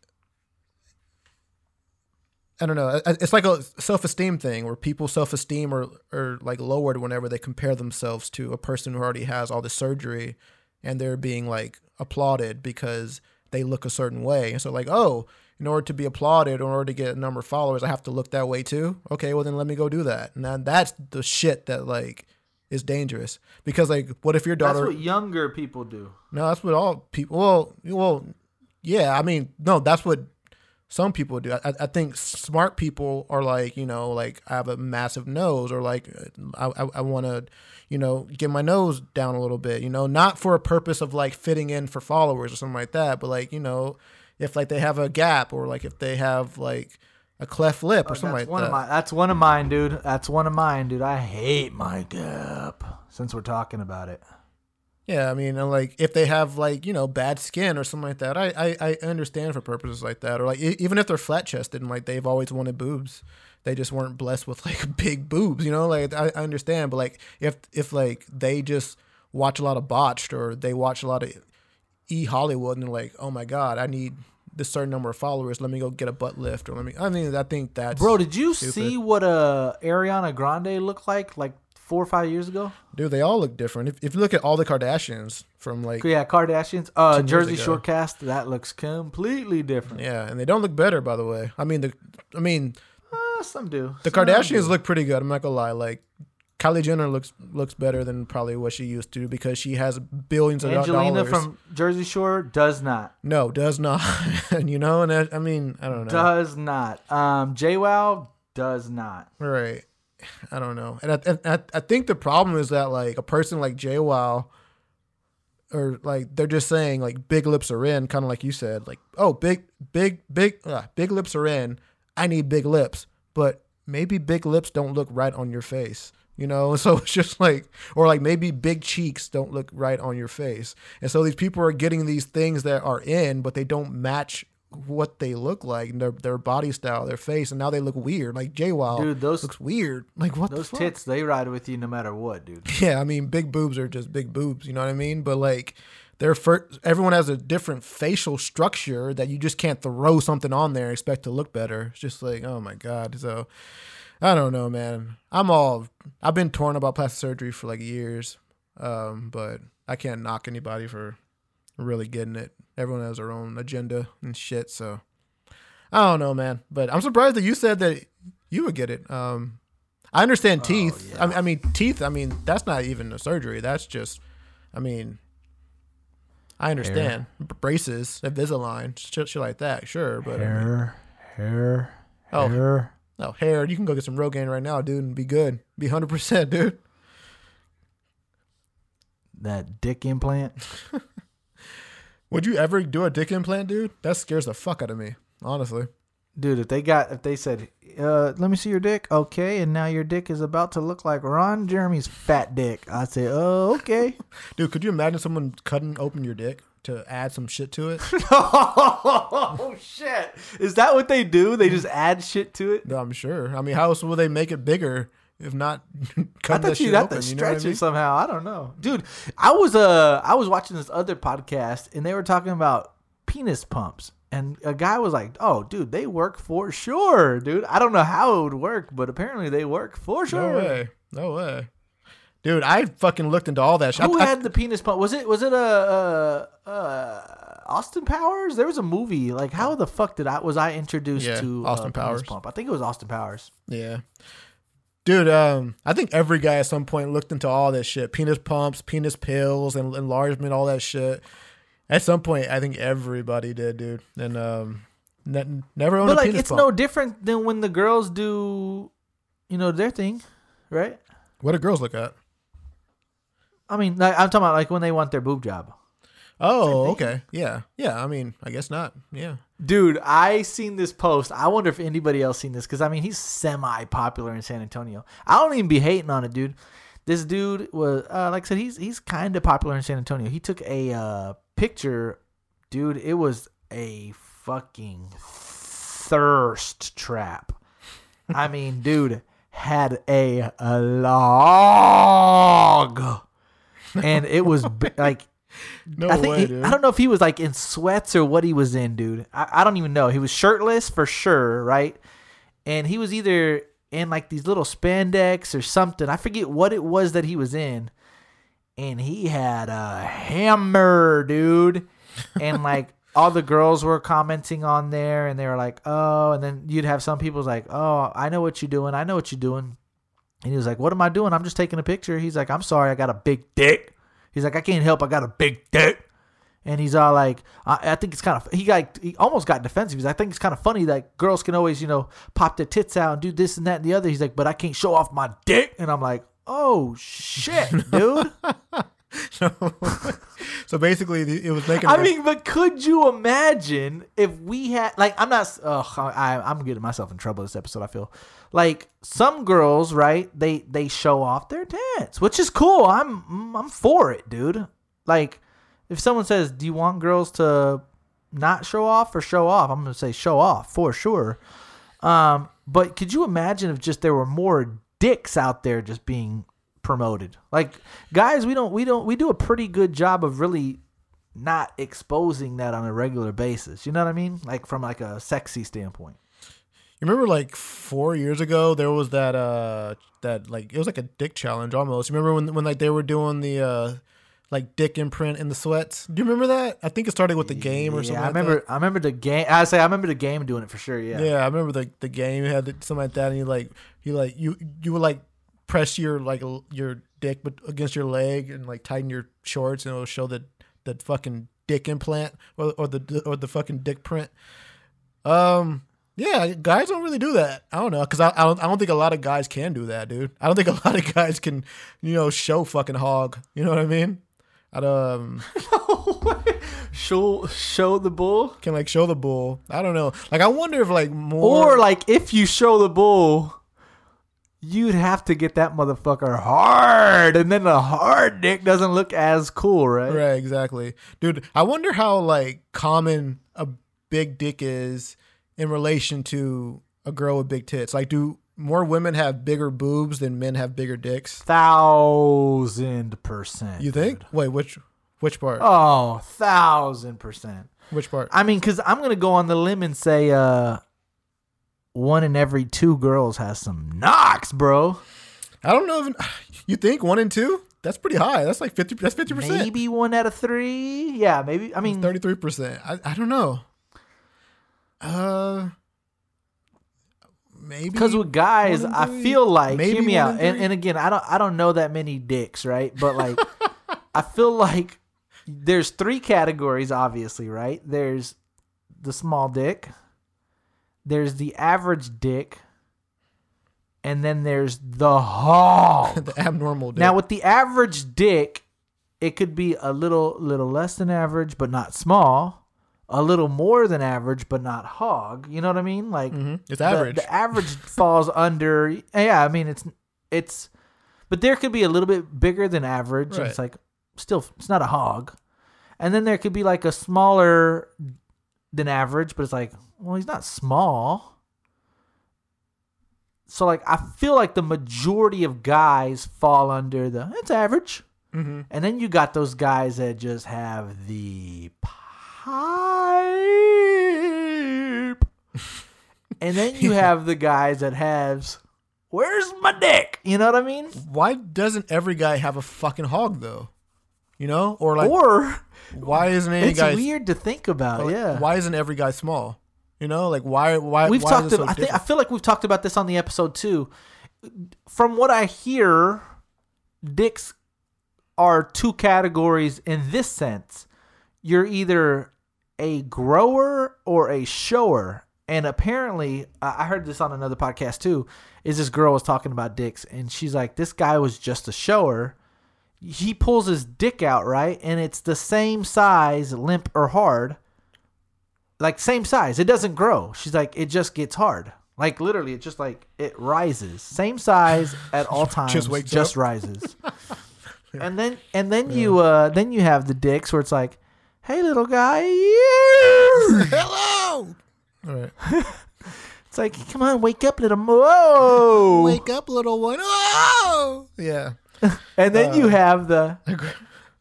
I don't know. It's like a self esteem thing where people's self esteem are, are like lowered whenever they compare themselves to a person who already has all the surgery and they're being like applauded because they look a certain way. And so, like, oh, in order to be applauded, in order to get a number of followers, I have to look that way too. Okay, well, then let me go do that. And that's the shit that like is dangerous because like what if your daughter That's what younger people do. no that's what all people well well yeah i mean no that's what some people do I, I think smart people are like you know like i have a massive nose or like i, I, I want to you know get my nose down a little bit you know not for a purpose of like fitting in for followers or something like that but like you know if like they have a gap or like if they have like a cleft lip or oh, something That's like one that of my. That's one of mine, dude. That's one of mine, dude. I hate my gap. Since we're talking about it, Yeah, I mean, uh, like if they have like you know bad skin or something like that, I I, I understand for purposes like that, or like even if they're flat chested and like they've always wanted boobs, they just weren't blessed with like big boobs, you know. Like I, I understand, but like if if like they just watch a lot of botched or they watch a lot of e Hollywood and they're like, oh my god, I need this certain number of followers. Let me go get a butt lift, or let me. I mean, I think that's bro. Did you stupid. see what uh Ariana Grande looked like like four or five years ago? dude. They all look different. If, if you look at all the Kardashians from like Yeah, Kardashians. Uh, Jersey. Shore cast. That looks completely different. yeah, and they don't look better, by the way. I mean the, I mean. Uh, some do. The Some Kardashians do. look pretty good. I'm not gonna lie. Like Kylie Jenner looks looks better than probably what she used to because she has billions of Angelina dollars. from Jersey Shore does not. no, does not. and you know, and I, I mean, I don't know. Does not. Um, JWoww does not. Right. I don't know. And I, and I, I think the problem is that like a person like JWoww or like they're just saying like big lips are in, kind of like you said, like oh big big big uh, big lips are in. I need big lips, but maybe big lips don't look right on your face. You know, so it's just like, or like maybe big cheeks don't look right on your face, and so these people are getting these things that are in, but they don't match what they look like, their their body style, their face, and now they look weird. Like JWoww, Dude, those- looks weird. Like what Those tits, they ride with you no matter what, dude. Yeah, I mean, big boobs are just big boobs. You know what I mean? But like, they're fir- everyone has a different facial structure that you just can't throw something on there and expect to look better. It's just like, oh my god. So I don't know, man. I'm all I've been torn about plastic surgery for like years, um, but I can't knock anybody for really getting it. Everyone has their own agenda and shit. So I don't know, man. But I'm surprised that you said that you would get it. Um, I understand teeth. I, I mean, teeth. I mean, that's not even a surgery. That's just, I mean, I understand B- braces, Invisalign, shit, shit like that. Sure, but I mean, Hair, hair, Oh. hair. No hair. You can go get some Rogaine right now, dude, and be good. Be hundred percent, dude. That dick implant. Would you ever do a dick implant, dude? That scares the fuck out of me, honestly. Dude, if they got, if they said, uh, let me see your dick. Okay. And now your dick is about to look like Ron Jeremy's fat dick. I'd say, oh, okay. Dude, could you imagine someone cutting open your dick to add some shit to it? oh, shit. Is that what they do? They just add shit to it? No, I'm sure. I mean, how else will they make it bigger if not I thought shit you'd have to you know what I stretch mean? it somehow. I don't know, dude. I was uh I was watching this other podcast and they were talking about penis pumps, and a guy was like, "Oh, dude, they work for sure, dude. I don't know how it would work, but apparently they work for sure." No way. No way. Dude, I fucking looked into all that shit. Who I- I- had the penis pump? Was it was it a, uh uh Austin Powers? There was a movie. Like how the fuck did I was I introduced Yeah, to Austin uh, penis Powers. pump? I think it was Austin Powers. Yeah. Dude, um, I think every guy at some point looked into all this shit. Penis pumps, penis pills, and enlargement, all that shit. At some point, I think everybody did, dude. And um ne- never owned But a like it's pump. no different than when the girls do, you know, their thing, right? what do girls look at? I mean, like, I'm talking about like when they want their boob job. Oh, okay. Yeah. Yeah, I mean, I guess not. Yeah. Dude, I seen this post. I wonder if anybody else seen this because I mean he's semi popular in San Antonio. I don't even be hating on it, dude. This dude was uh, like I said, he's he's kind of popular in San Antonio. He took a uh, picture, dude. It was a fucking thirst trap. I mean, dude had a, a log, and it was like No I think way, he- dude. I don't know if he was like in sweats or what he was in, dude. I, I don't even know. He was shirtless for sure, right? And he was either in like these little spandex or something. I forget what it was that he was in. And he had a hammer, dude. And like all the girls were commenting on there and they were like, oh, and then you'd have some people's like, oh, I know what you're doing. I know what you're doing. And he was like, what am I doing? I'm just taking a picture. He's like, I'm sorry, I got a big dick. He's like, I can't help. I got a big dick. And he's all like, I, I think it's kind of, he got, he almost got defensive. He's like, I think it's kind of funny that girls can always, you know, pop their tits out and do this and that and the other. He's like, but I can't show off my dick. And I'm like, oh shit, dude. so so basically, it was making. I mean, but could you imagine if we had like I'm not ugh, I I'm getting myself in trouble this episode. I feel like some girls, right? They they show off their tits, which is cool. I'm I'm for it, dude. Like if someone says, "Do you want girls to not show off or show off?" I'm gonna say show off for sure. Um, but could you imagine if just there were more dicks out there just being promoted? Like guys, we don't we don't we do a pretty good job of really not exposing that on a regular basis. You know what I mean? Like from like a sexy standpoint. You remember like four years ago there was that uh that like it was like a dick challenge almost. You remember when when like they were doing the uh like dick imprint in the sweats? Do you remember that? I think it started with the game or something. Yeah, I like remember. that. I remember the game. I say I remember the game doing it for sure. Yeah. Yeah, I remember the the game had something like that, and you like you like you you would like press your like l- your dick but against your leg and like tighten your shorts, and it'll show the the fucking dick implant or or the or the fucking dick print. Um. Yeah, guys don't really do that. I don't know, cause I, I don't I don't think a lot of guys can do that, dude. I don't think a lot of guys can, you know, show fucking hog. You know what I mean? I um show show the bull, can like show the bull. I don't know. Like I wonder if like more or like if you show the bull, you'd have to get that motherfucker hard, and then the hard dick doesn't look as cool, right? Right, exactly. Dude, I wonder how like common a big dick is in relation to a girl with big tits. Like do more women have bigger boobs than men have bigger dicks? Thousand percent. You think? dude. Wait, which which part? Oh, thousand percent. Which part? I mean, because I'm gonna go on the limb and say, uh, one in every two girls has some knocks, bro. I don't know if you think one in two? That's pretty high. That's like 50 that's 50%. Maybe one out of three. Yeah, maybe. I mean, 33%. I I don't know. Uh maybe because with guys, I feel like Maybe hear me out. And, and again, I don't, I don't know that many dicks, right? But like, I feel like there's three categories, obviously, right? There's the small dick, there's the average dick, and then there's the hog. the abnormal dick. Now with the average dick, it could be a little little less than average, but not small. A little more than average, but not hog. You know what I mean? Like Mhm. It's the- average. The, average falls under. Yeah, I mean it's it's, but there could be a little bit bigger than average. And it's like still it's not a hog, and then there could be like a smaller than average, but it's like well he's not small. So like I feel like the majority of guys fall under the it's average. hmm And then you got those guys that just have the pipe. and then you have the guys that has Where's my dick? You know what I mean? Why doesn't every guy have a fucking hog though? You know, or like or why isn't any it's guy? weird to think about. like, yeah. Why isn't every guy small? You know, like why? Why? we've why talked it so about, I think I feel like we've talked about this on the episode too. From what I hear, dicks are two categories in this sense. You're either a grower or a shower. And apparently, I heard this on another podcast too. Is this girl was talking about dicks, and she's like, "This guy was just a shower. He pulls his dick out, right, and it's the same size, limp or hard, like same size. It doesn't grow. She's like, it just gets hard. Like literally, it just like it rises. Same size at all times. Just wakes just up. rises. and then and then you uh then you have the dicks where it's like, hey little guy, yeah. Hello. All right. it's like, come on, wake up, little mo. Whoa. Wake up, little one. Oh. Yeah. And then Uh, you have the.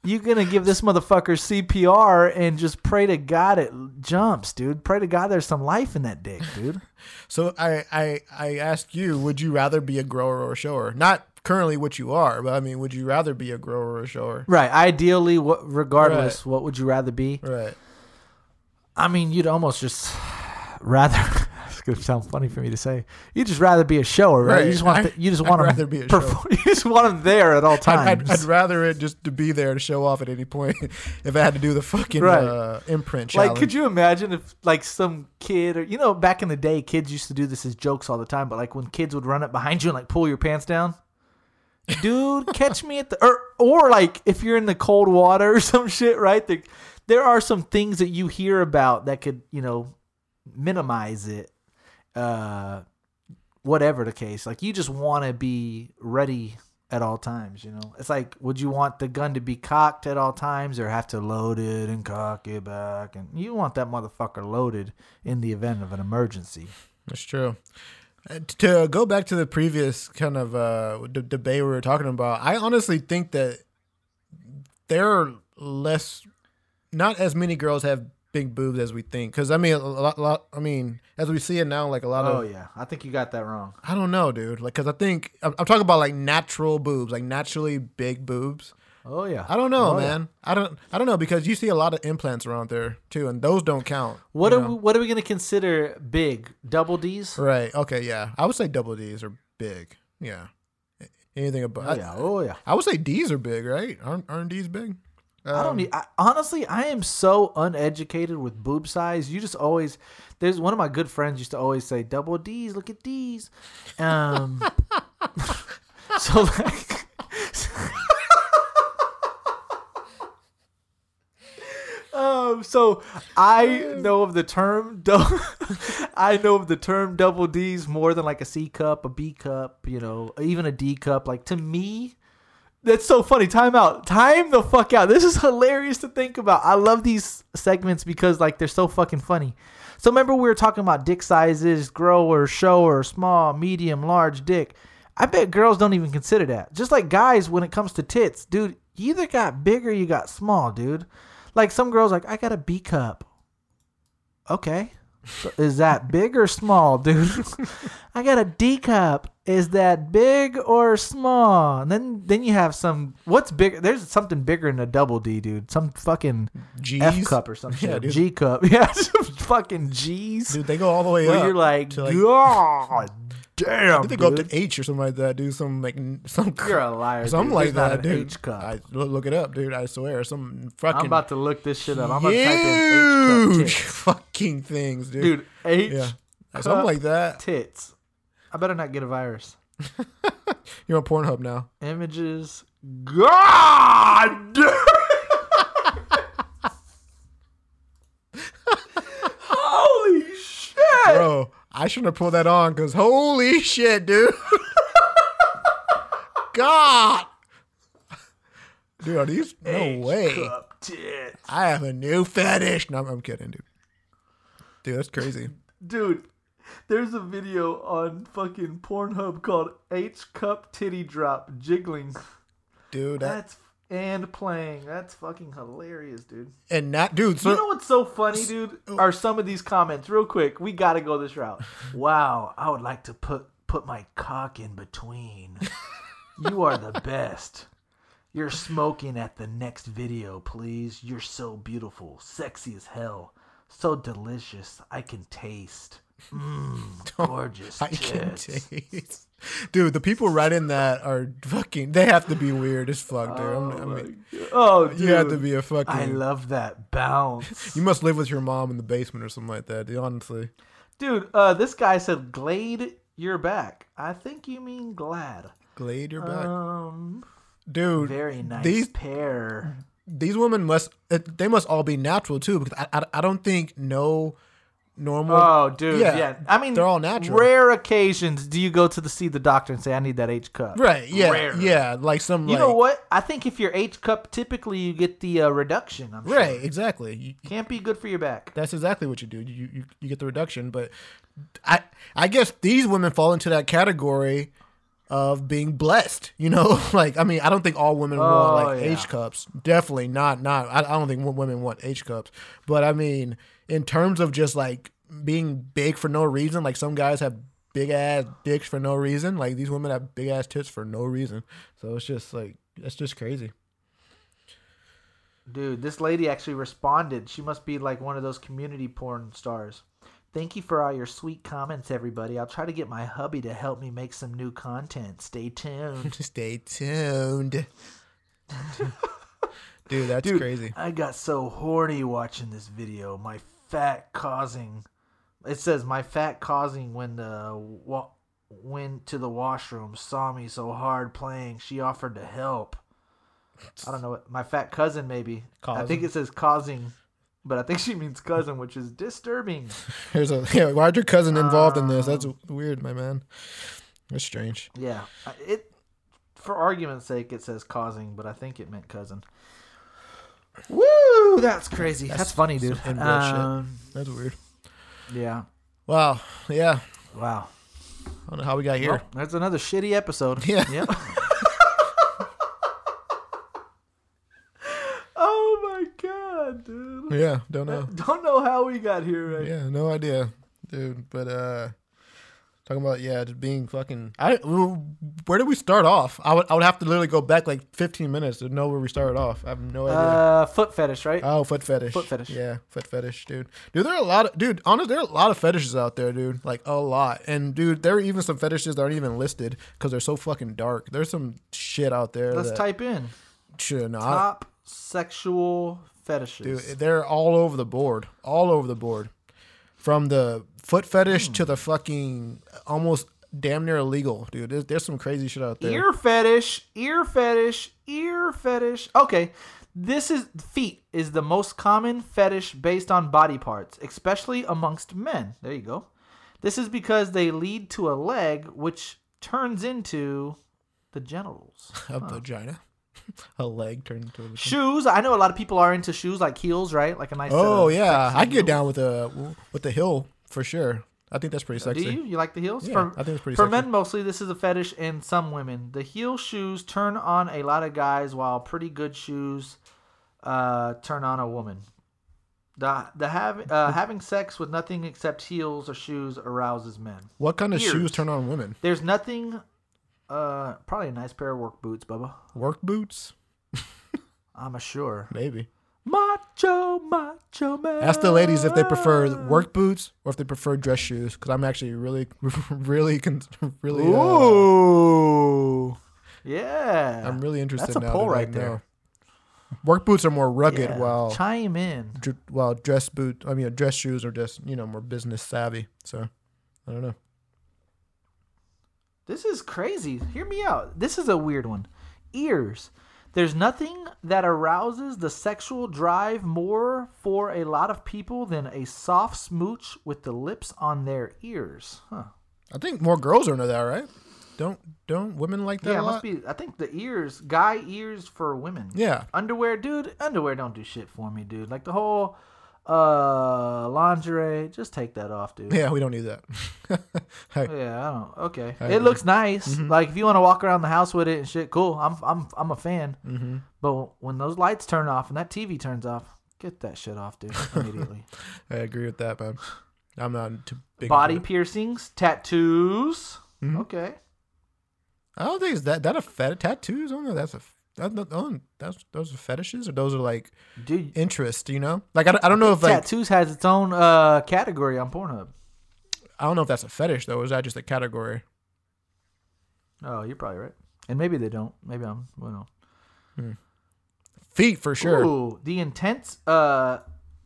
You gonna give this motherfucker CPR and just pray to God it jumps, dude. Pray to God there's some life in that dick, dude. So I I I ask you, would you rather be a grower or a shower? Not currently what you are, but I mean, would you rather be a grower or a shower? Right. Ideally, what regardless, Right. what would you rather be? Right. I mean, you'd almost just rather. It's gonna sound funny for me to say. You'd just rather be a shower, right? Right. You just want. I- the, you just I'd rather be a perform, you just want them there at all I'd, times. I'd, I'd rather it just to be there to show off at any point if I had to do the fucking Right. uh, imprint challenge. like, could you imagine if, like, some kid, or you know, back in the day, kids used to do this as jokes all the time. But like, when kids would run up behind you and like pull your pants down, dude, catch me at the or or like if you're in the cold water or some shit, right? There, there are some things that you hear about that could, you know, minimize it. Uh, whatever the case, like you just want to be ready at all times. You know, it's like, would you want the gun to be cocked at all times, or have to load it and cock it back? And you want that motherfucker loaded in the event of an emergency. That's true. Uh, To go back to the previous kind of uh, d- debate we were talking about, I honestly think that there are less, not as many girls have big boobs as we think. Because I mean, a lot, lot, I mean, as we see it now, like a lot Oh of, Oh yeah, I think you got that wrong. I don't know, dude. Like, because I think I'm, I'm talking about like natural boobs, like naturally big boobs. Oh yeah, I don't know, Oh, yeah. man. I don't, I don't know because you see a lot of implants around there too, and those don't count. What are know? we, what are we gonna consider big? Double D's? Right. Okay. Yeah. I would say double D's are big. Yeah. Anything above. Oh yeah, oh yeah. I would say D's are big, right? Aren't aren't D's big? I don't Um, need. I, honestly, I am so uneducated with boob size. You just always. There's one of my good friends used to always say double D's. Look at these. Um. so like. Um, so I know of the term dou- I know of the term double D's more than like a C cup, a B cup, you know, even a D cup. Like to me, that's so funny. Time out. Time the fuck out. This is hilarious to think about. I love these segments because like they're so fucking funny. So remember we were talking about dick sizes, grower, shower, small, medium, large dick. I bet girls don't even consider that. Just like guys when it comes to tits, dude, you either got big or you got small, dude. Like some girls like, I got a B cup. Okay. So is that big or small, dude? I got a D cup. Is that big or small? And then then you have some what's bigger there's something bigger than a double D, dude. Some fucking G's. F cup or some Yeah, shit. dude. G cup. Yeah, some fucking G's. Dude, they go all the way where up. you're like, like- God damn. I think they go up to H or something like that, dude. Some like some You're a liar. something dude. like There's not that, dude. H cup. I look, it up, dude. I swear, some fucking I'm about to look this shit up. I'm about to type in H huge cup fucking things, dude. Dude, H yeah, something like that. tits. I better not get a virus. You're on Pornhub now. Images. God. Holy shit. Bro, I shouldn't have pulled that on because holy shit, dude. God. Dude, are these? No H way. I have a new fetish. No, I'm, I'm kidding, dude. Dude, that's crazy. Dude, there's a video on fucking Pornhub called H cup titty drop jiggling. Dude, that, That's and playing. That's fucking hilarious, dude. and that, dude, so, You know what's so funny, dude? Oh. Are some of these comments real quick? We gotta go this route. Wow, I would like to put put my cock in between. You are the best. You're smoking at the next video, please. You're so beautiful, sexy as hell, so delicious. I can taste. Mmm, gorgeous I can taste. Dude, the people writing that are fucking. They have to be weird as fuck, dude. I'm- I mean, Oh, dude. you have to be a fucking. I love that bounce. you must live with your mom in the basement or something like that. Dude, honestly, Dude, uh, this guy said, Glade, you're back. I think you mean glad. Glade, you're back, Um, dude. very nice These pair. these women must. They must all be natural too, because I, I, I don't think no normal. Oh, dude, yeah. Yeah, I mean, they're all natural. Rare occasions do you go to the see the doctor and say, "I need that H cup." right? Yeah, Rare. yeah. Like some. You like, know what? I think if you're H cup, typically you get the uh, reduction. I'm sure. Right, exactly. You, Can't be good for your back. That's exactly what you do. You, you you get the reduction, but I I guess these women fall into that category of being blessed. You know, like I mean, I don't think all women Oh, want like yeah. H cups. Definitely not. Not. I, I don't think women want H cups. But I mean, in terms of just like being big for no reason, like some guys have big ass dicks for no reason. Like these women have big ass tits for no reason. So it's just like that's just crazy. Dude, this lady actually responded. She must be like one of those community porn stars. Thank you for all your sweet comments, everybody. I'll try to get my hubby to help me make some new content. Stay tuned. Stay tuned. Dude, that's Dude, crazy. I got so horny watching this video. My fat causing. It says my fat causing when the wa- went to the washroom saw me so hard playing. She offered to help. I don't know what my fat cousin maybe. I think it says causing, but I think she means cousin, which is disturbing. Here's a yeah. Why'd your cousin involved in this? Um, That's weird, my man. That's strange. Yeah, it. For argument's sake, it says causing, but I think it meant cousin. Woo! That's crazy. That's, funny, dude. some inbred shit. Um, That's weird. yeah. Wow. Yeah. Wow. I don't know how we got here. Well, that's another shitty episode. Yeah. Yep. oh my god, dude. yeah. Don't know. Don't know how we got here right. Yeah. No idea, dude. But uh, talking about yeah, just being fucking. I where did we start off? I would I would have to literally go back like 15 minutes to know where we started off. I have no idea. Uh, foot fetish, right? Oh, foot fetish. Foot fetish. Yeah, foot fetish, dude. Dude, there are a lot of dude. Honestly, there are a lot of fetishes out there, dude. Like a lot. And dude, there are even some fetishes that aren't even listed because they're so fucking dark. There's some shit out there. Let's that, type in Shit, no, I- top sexual fetishes. dude, they're all over the board. All over the board. From the foot fetish Hmm. to the fucking almost damn near illegal, dude. There's, there's some crazy shit out there. Ear fetish, ear fetish, ear fetish. Okay. This is feet is the most common fetish based on body parts, especially amongst men. There you go. This is because they lead to a leg which turns into the genitals. a vagina, a leg turned into a. Shoes. I know a lot of people are into shoes like heels, right? Like a nice. set Oh of yeah, I get down with a with the heel for sure. I think that's pretty sexy. Do you? You like the heels? Yeah, for, I think it's pretty For sexy. men, mostly, this is a fetish, and some women. The heel shoes turn on a lot of guys, while pretty good shoes uh, turn on a woman. The the have, uh, having sex with nothing except heels or shoes arouses men. What kind of Ears. shoes turn on women? There's nothing. Uh, probably a nice pair of work boots, Bubba. Work boots? I'm a sure. Maybe. Macho, macho man. Ask the ladies if they prefer work boots or if they prefer dress shoes. Because I'm actually really, really, really. Uh, Ooh. Yeah. I'm really interested. That's a now poll right there. know. Work boots are more rugged, Yeah. while Chime in. dr- while dress boot. I mean, dress shoes are just you know more business savvy. So I don't know. This is crazy. Hear me out. This is a weird one. Ears. There's nothing that arouses the sexual drive more for a lot of people than a soft smooch with the lips on their ears. Huh. I think more girls are into that, right? Don't don't women like that Yeah, a it lot? must be. I think the ears, guy ears for women. Yeah. Underwear, dude. Underwear don't do shit for me, dude. Like the whole uh lingerie, just take that off, dude. Yeah, we don't need that. Hey, Yeah, I don't. Okay, I it agree. looks nice. Like if you want to walk around the house with it and shit, cool. I'm I'm I'm a fan. mm-hmm. But when those lights turn off and that TV turns off, get that shit off, dude, immediately. I agree with that, man. I'm not too big. Body piercings, tattoos. it. Okay. I don't think it's that that a fet tattoos. I don't know. That's a that, that, that's those are fetishes or those are like Dude, interest. You know, like I, don't- I don't know if like tattoos has its own uh, category on Pornhub. I don't know if that's a fetish though. Is that just a category? Oh, you're probably right. And maybe they don't. Maybe I'm. Well, no. Feet for sure. Ooh, the intense uh,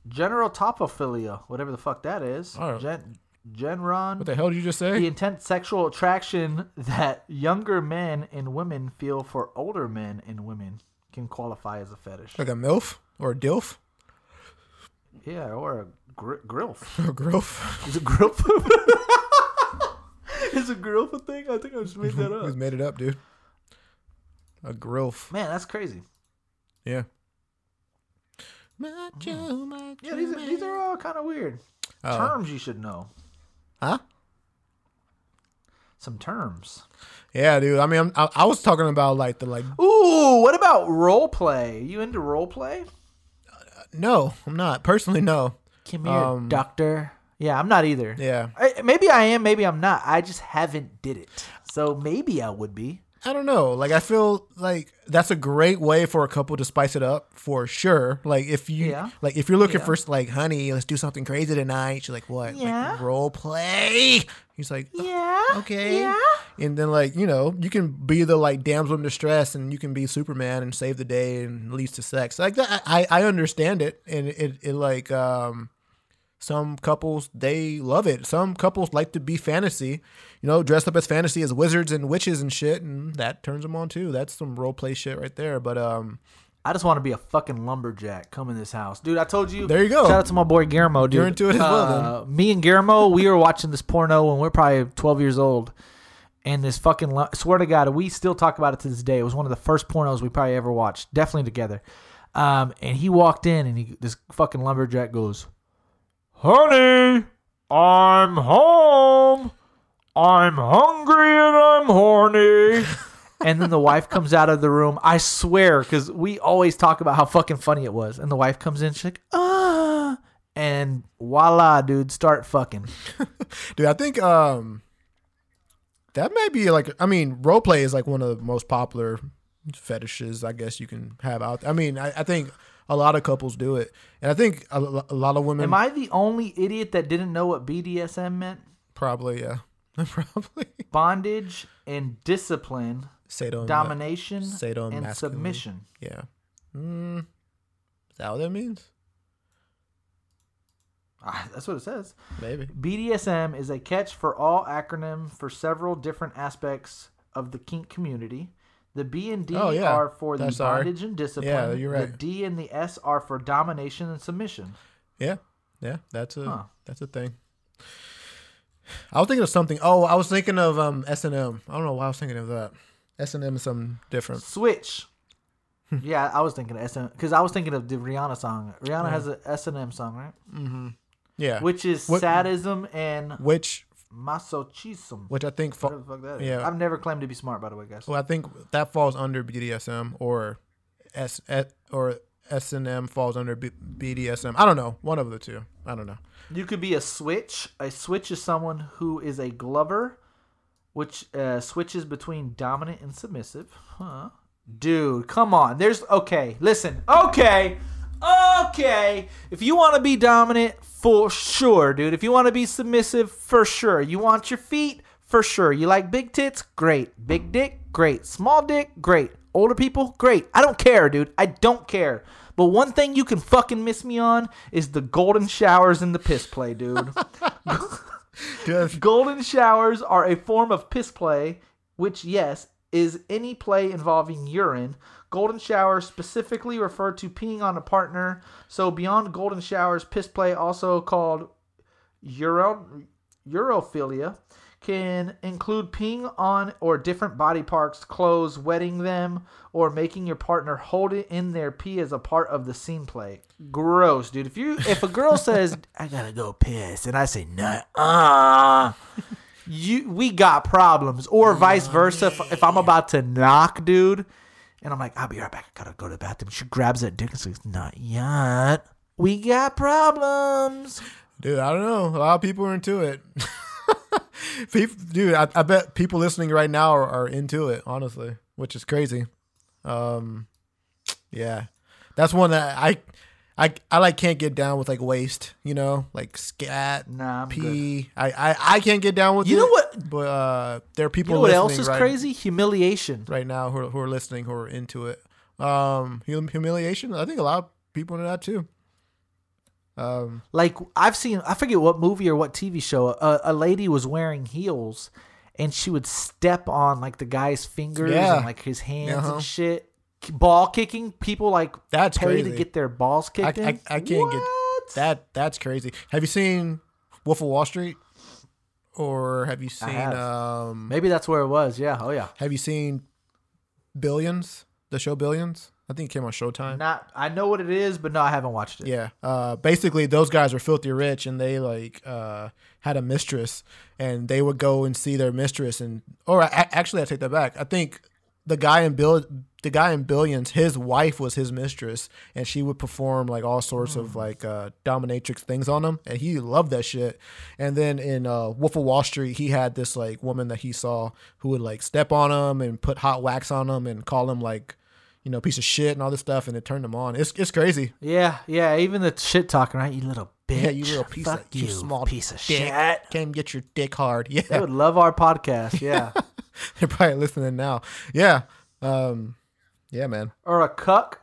general topophilia, whatever the fuck that is. Oh. Gen, Genron. What the hell did you just say? the intense sexual attraction that younger men and women feel for older men and women can qualify as a fetish. Like a milf or a dilf Yeah, or a gr- grilf. a growth. Is it grilf? Is a grilf a thing? I think I just made that Who's up. made it up, dude? A growth. Man, that's crazy. Yeah. Macho, mm. macho Yeah, these are, these are all kind of weird. Oh. Terms you should know. Huh? Some terms. Yeah, dude. I mean, I'm, I, I was talking about like the like. Ooh, what about role play? You into role play? No, I'm not personally. No. Come here, Um, doctor. Yeah, I'm not either. Yeah. I, maybe I am, maybe I'm not. I just haven't did it. So maybe I would be. I don't know. Like I feel like that's a great way for a couple to spice it up for sure. Like if you Yeah. like if you're looking Yeah. for like honey, let's do something crazy tonight. She's like, what? Yeah. Like role play. He's like, "Oh, Yeah. okay. Yeah. And then like you know you can be the like damsel in distress and you can be Superman and save the day and leads to sex like that. I I understand it and it it like um some couples they love it. Some couples like to be fantasy, you know, dressed up as fantasy as wizards and witches and shit, and that turns them on too. That's some role play shit right there. But um, I just want to be a fucking lumberjack. Come in this house, dude. I told you. There you go. Shout out to my boy Guillermo, dude. You're into it as well. Uh, Me and Guillermo, we were watching this porno when we are probably 12 years old, and this fucking swear to God, we still talk about it to this day. It was one of the first pornos we probably ever watched, definitely together. Um, and he walked in, and he this fucking lumberjack goes, "Honey, I'm home. I'm hungry and I'm horny." and then the wife comes out of the room. I swear, because we always talk about how fucking funny it was. And the wife comes in, she's like, "Ah," and voila, dude, start fucking. dude, I think um, that may be like I mean, role play is like one of the most popular fetishes I guess you can have out. There. I mean, I, I think a lot of couples do it, and I think a, a lot of women Am I the only idiot that didn't know what BDSM meant? probably yeah, probably Bondage and discipline, Sado domination Sadomasochism. and submission. Yeah. Mm, is that what that means? Ah, that's what it says. Maybe. BDSM is a catch for all acronym for several different aspects of the kink community. The B and D Oh, yeah. are for the That's our- bondage and discipline. Yeah, you're right. The. D and the S are for domination and submission. Yeah. Yeah. That's a Huh. that's a thing. I was thinking of something. Oh, I was thinking of um S and M. I don't know why I was thinking of that. S and M is something different. Switch. yeah, I was thinking of S because I was thinking of the Rihanna song. Rihanna has an S and M song, right? Mm-hmm. Yeah. Which is What- sadism and which masochism. which I think fa- Whatever the fuck that is. yeah. I've never claimed to be smart, by the way, guys. well I think that falls under BDSM or S, S or S and M falls under B- BDSM. I don't know. One of the two. I don't know. You could be a switch. A switch is someone who is a glover, which uh, switches between dominant and submissive. Huh? Dude, come on. There's okay. Listen. Okay. Okay. If you want to be dominant, for sure, dude. If you want to be submissive, for sure. You want your feet, for sure. You like big tits? Great. Big dick? Great. Small dick? Great. Older people? Great. I don't care, dude. I don't care. But one thing you can fucking miss me on is the golden showers and the piss play, dude. Golden showers are a form of piss play, which, yes, is any play involving urine. Golden showers specifically refer to peeing on a partner. So, beyond golden showers, piss play, also called uro- urophilia, can include peeing on or different body parts, clothes, wetting them, or making your partner hold it in their pee as a part of the scene play. Gross, dude. If you if a girl says I gotta go piss, and I say no, uh you we got problems, or vice versa. If, if I'm about to knock, dude, and I'm like, I'll be right back. I gotta go to the bathroom. She grabs that dick and says, Not yet. We got problems. dude, I don't know. A lot of people are into it. People, dude, I, I bet people listening right now are, are into it, honestly, which is crazy. Um, yeah, that's one that I, I, I like can't get down with like waste, you know, like scat, Nah, pee. I, I, I can't get down with You it. know what- But uh, there are people You know what else is right, crazy? Humiliation. right now who are, who are listening who are into it. Um, humiliation. I think a lot of people into that too. Um, Like I've seen, I forget what movie or what TV show. A, a lady was wearing heels, and she would step on like the guy's fingers Yeah. and like his hands Uh-huh. and shit. Ball kicking people like That's pay crazy. to get their balls kicked I, in. I can't get that. That's crazy. Have you seen Wolf of Wall Street? Or have you seen have. um Maybe that's where it was. Yeah. Oh yeah. have you seen Billions? The show Billions? I think it came on Showtime. Not. I know what it is, but no, I haven't watched it. Yeah. Uh, basically, those guys were filthy rich, and they like uh, had a mistress, and they would go and see their mistress, and or a- actually, I take that back. I think the guy in Bill, the guy in Billions, his wife was his mistress, and she would perform like all sorts of like uh, dominatrix things on him, and he loved that shit. And then in uh, Wolf of Wall Street, he had this like woman that he saw who would like step on him and put hot wax on him and call him like. You know, piece of shit and all this stuff, and it turned him on. It's it's crazy. Yeah. Yeah. Even the shit talking, right? You little bitch. Yeah, you little piece Fuck of you, you small piece of dick. shit. Came get your dick hard. Yeah, They would love our podcast. Yeah. they're probably listening now. Yeah, um, yeah, man. or a cuck.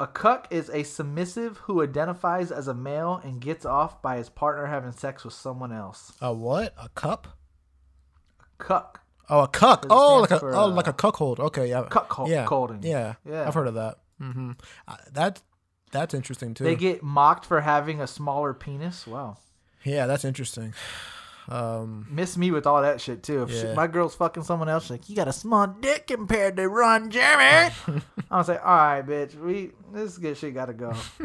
A cuck is a submissive who identifies as a male and gets off by his partner having sex with someone else. A what? A cup? A cuck. Oh, a cuck. Oh, like a for, oh, uh, like a cuckold. Okay, yeah. cuckold- Yeah. Yeah, Yeah. I've heard of that. Mm-hmm. Uh, that that's interesting too. They get mocked for having a smaller penis. Wow. yeah, that's interesting. Um, Miss me with all that shit too. If she- my girl's fucking someone else, like, you got a small dick compared to Ron Jeremy. I was like, all right, bitch, we this good shit gotta go.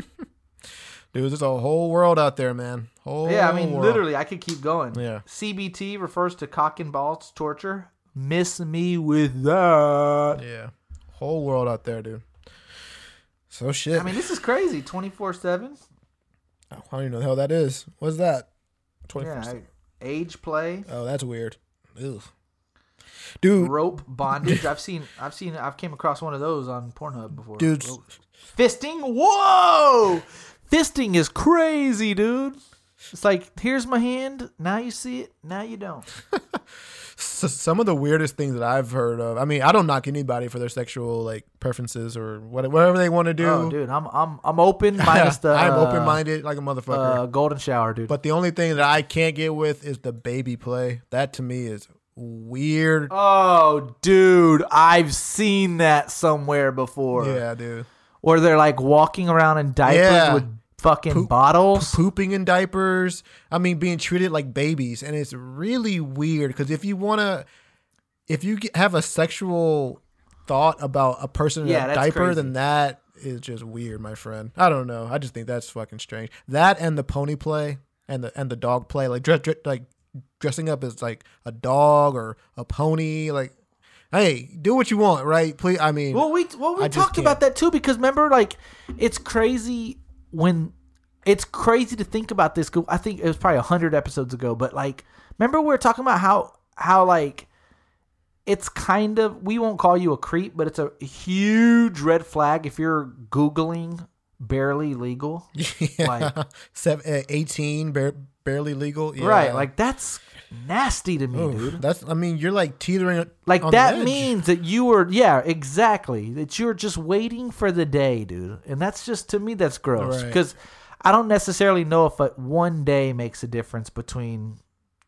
dude, there's a whole world out there, man. Whole yeah, I mean, world. literally, I could keep going. Yeah. CBT refers to cock and balls torture. Miss me with that. Yeah, whole world out there, dude. So shit. I mean, this is crazy. Twenty four seven. I don't even know the hell that is. What's that? Twenty Yeah. Age play, Oh, that's weird. Ugh. Dude, rope bondage. I've seen. I've seen. I've came across one of those on Pornhub before. dude, Rope. Fisting. Whoa. Fisting is crazy, dude. It's like here's my hand. Now you see it. Now you don't. some of the weirdest things that I've heard of. I mean, I don't knock anybody for their sexual like preferences or whatever they want to do. Oh, dude, I'm I'm I'm open minus the. I'm uh, open minded like a motherfucker. Uh, golden shower, dude. but the only thing that I can't get with is the baby play. That to me is weird. Oh, dude, I've seen that somewhere before. yeah, dude. Where they're like walking around in diapers Yeah. with fucking Poop- bottles. Pooping in diapers. I mean, being treated like babies, and it's really weird because if you want to, if you have a sexual thought about a person in Yeah, a diaper, crazy. then that is just weird, my friend. I don't know. I just think that's fucking strange. That and the pony play and the and the dog play, like dress, dress like dressing up as like a dog or a pony, like. Hey, do what you want, right? Please, I mean, Well, we well we I talked about that too because remember, like, it's crazy when it's crazy to think about this. I think it was probably hundred episodes ago, but like, remember we were talking about how how like it's kind of we won't call you a creep, but it's a huge red flag if you're googling barely legal. yeah. like- Seven, uh, 18, bar- barely legal. Yeah. Right, like that's nasty to me, Oof, dude. That's, I mean, you're like teetering. Like that means that you were, yeah, exactly. That you're just waiting for the day, dude. And that's just to me, that's gross Right. because I don't necessarily know if it, one day makes a difference between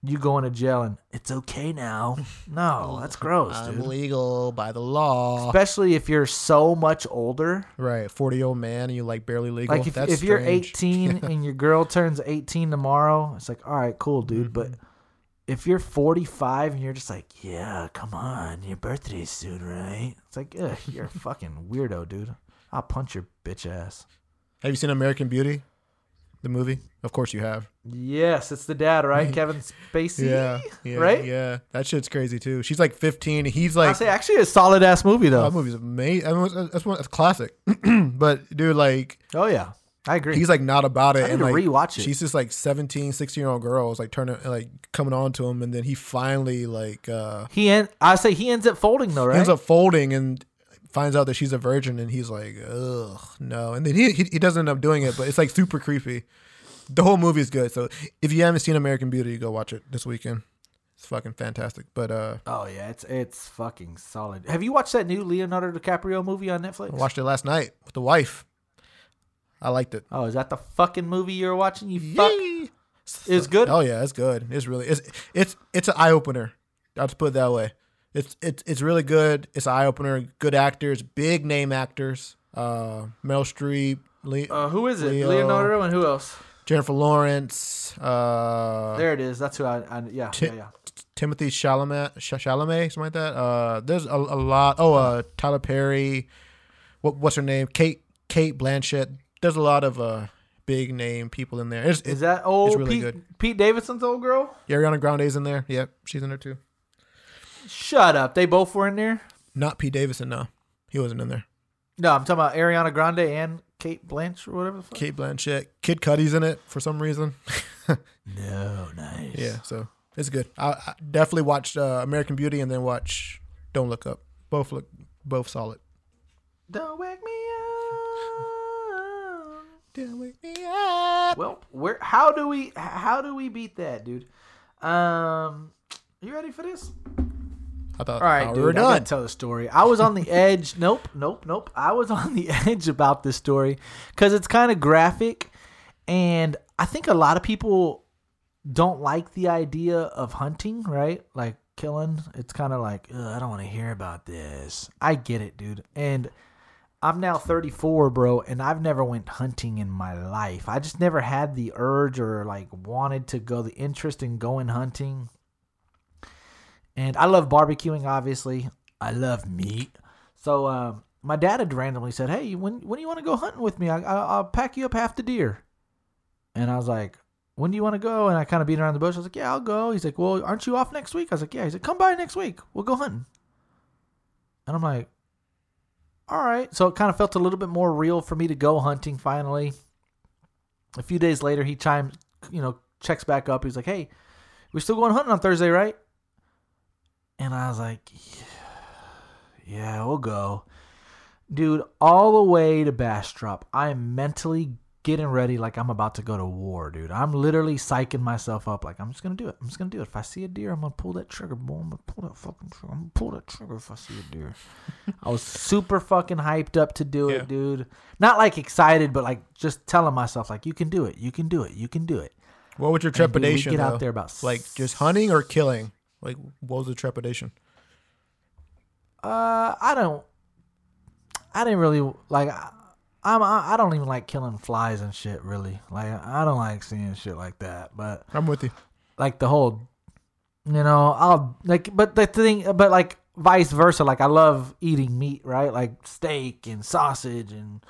you going to jail and it's okay now. No, that's gross, I'm dude. legal by the law. Especially if you're so much older. right, 40 year old man, and you like barely legal. Like if, if you're 18 and your girl turns 18 tomorrow, it's like, all right, cool, dude. But Mm-hmm. If you're 45 and you're just like, yeah, come on, your birthday's soon, right? It's like, ugh, you're a fucking weirdo, dude. I'll punch your bitch ass. Have you seen American Beauty, the movie? Of course you have. Yes, it's the dad, right? Kevin Spacey. Yeah, yeah, right? Yeah, that shit's crazy too. She's like 15. and He's I like, say actually a solid ass movie though. Oh, that movie's amazing. I mean, that's one that's classic. but dude, like, oh yeah. I agree. he's like not about it. I need and to like rewatch it. she's just like 17, 16 year old girls like turning like coming on to him, and then he finally like uh he end, I say he ends up folding though, right? ends up folding and finds out that she's a virgin, and he's like, ugh, no. And then he he, he doesn't end up doing it, but it's like super creepy. The whole movie is good. So if you haven't seen American Beauty, go watch it this weekend. It's fucking fantastic. But uh, oh yeah, it's it's fucking solid. Have you watched that new Leonardo DiCaprio movie on Netflix? I watched it last night with the wife. I liked it. Oh, is that the fucking movie you were watching? You fuck. Yay! It's good? Oh yeah, it's good. It's really it's it's it's an eye opener. I'll just put it that way. It's it's it's really good. It's an eye opener. Good actors, big name actors. Uh, Meryl Streep, Le- Uh, who is it? Leo. Leonardo and who else? Jennifer Lawrence, uh, There it is. That's who I. I yeah, Ti- yeah, yeah. Timothée Chalamet, Ch- Chalamet, something like that. Uh, there's a, a lot. Oh, uh, Tyler Perry. What what's her name? Cate Cate Blanchett. There's a lot of uh big name people in there. It's, Is that old really Pete, good. Pete Davidson's old girl? Ariana Grande's in there. Yep, she's in there too. Shut up. They both were in there. Not Pete Davidson. No, he wasn't in there. No, I'm talking about Ariana Grande and Cate Blanch or whatever. The fuck. Cate Blanchett. Kid Cudi's in it for some reason. No, nice. yeah, so it's good. I, I definitely watched uh, American Beauty and then watch Don't Look Up. Both look both solid. Don't wake me up. Don't wake me up. Well, where? How do we? How do we beat that, dude? Um, you ready for this? I thought All right, dude. we were I gotta done. tell the story. I was on the edge. nope, nope, nope. I was on the edge about this story because it's kind of graphic, and I think a lot of people don't like the idea of hunting, right? Like killing. It's kind of like "Ugh, I don't want to hear about this. I get it, dude. And I'm now 34, bro, and I've never went hunting in my life. I just never had the urge or like wanted to go the interest in going hunting. And I love barbecuing, obviously. I love meat. So um, my dad had randomly said, "Hey, when when do you want to go hunting with me? I, I, I'll pack you up half the deer." And I was like, "When do you want to go?" And I kind of beat around the bush. I was like, "Yeah, I'll go." He's like, "Well, aren't you off next week?" I was like, "Yeah." He's like, "Come by next week. We'll go hunting." And I'm like, "All right." So it kind of felt a little bit more real for me to go hunting finally. A few days later, he chimes, you know, checks back up. He's like, "Hey, we're still going hunting on Thursday, right?" And I was like, yeah, yeah, we'll go. Dude, all the way to Bastrop, I am mentally getting ready like I'm about to go to war, dude. I'm literally psyching myself up like I'm just gonna do it. I'm just gonna do it. If I see a deer, I'm gonna pull that trigger, boy. I'm gonna pull that fucking trigger. I'm gonna pull that trigger if I see a deer. I was super fucking hyped up to do Yeah. it, dude. Not like excited, but like just telling myself like you can do it, you can do it, you can do it. What was your And, dude, trepidation? get out though? there about like just hunting or killing? Like what was the trepidation? Uh, I don't. I didn't really like. I, I'm. I I don't even like killing flies and shit. Really, like I don't like seeing shit like that. But I'm with you. like the whole, you know, I'll like. But the thing, but like vice versa. Like I love eating meat, right? Like steak and sausage and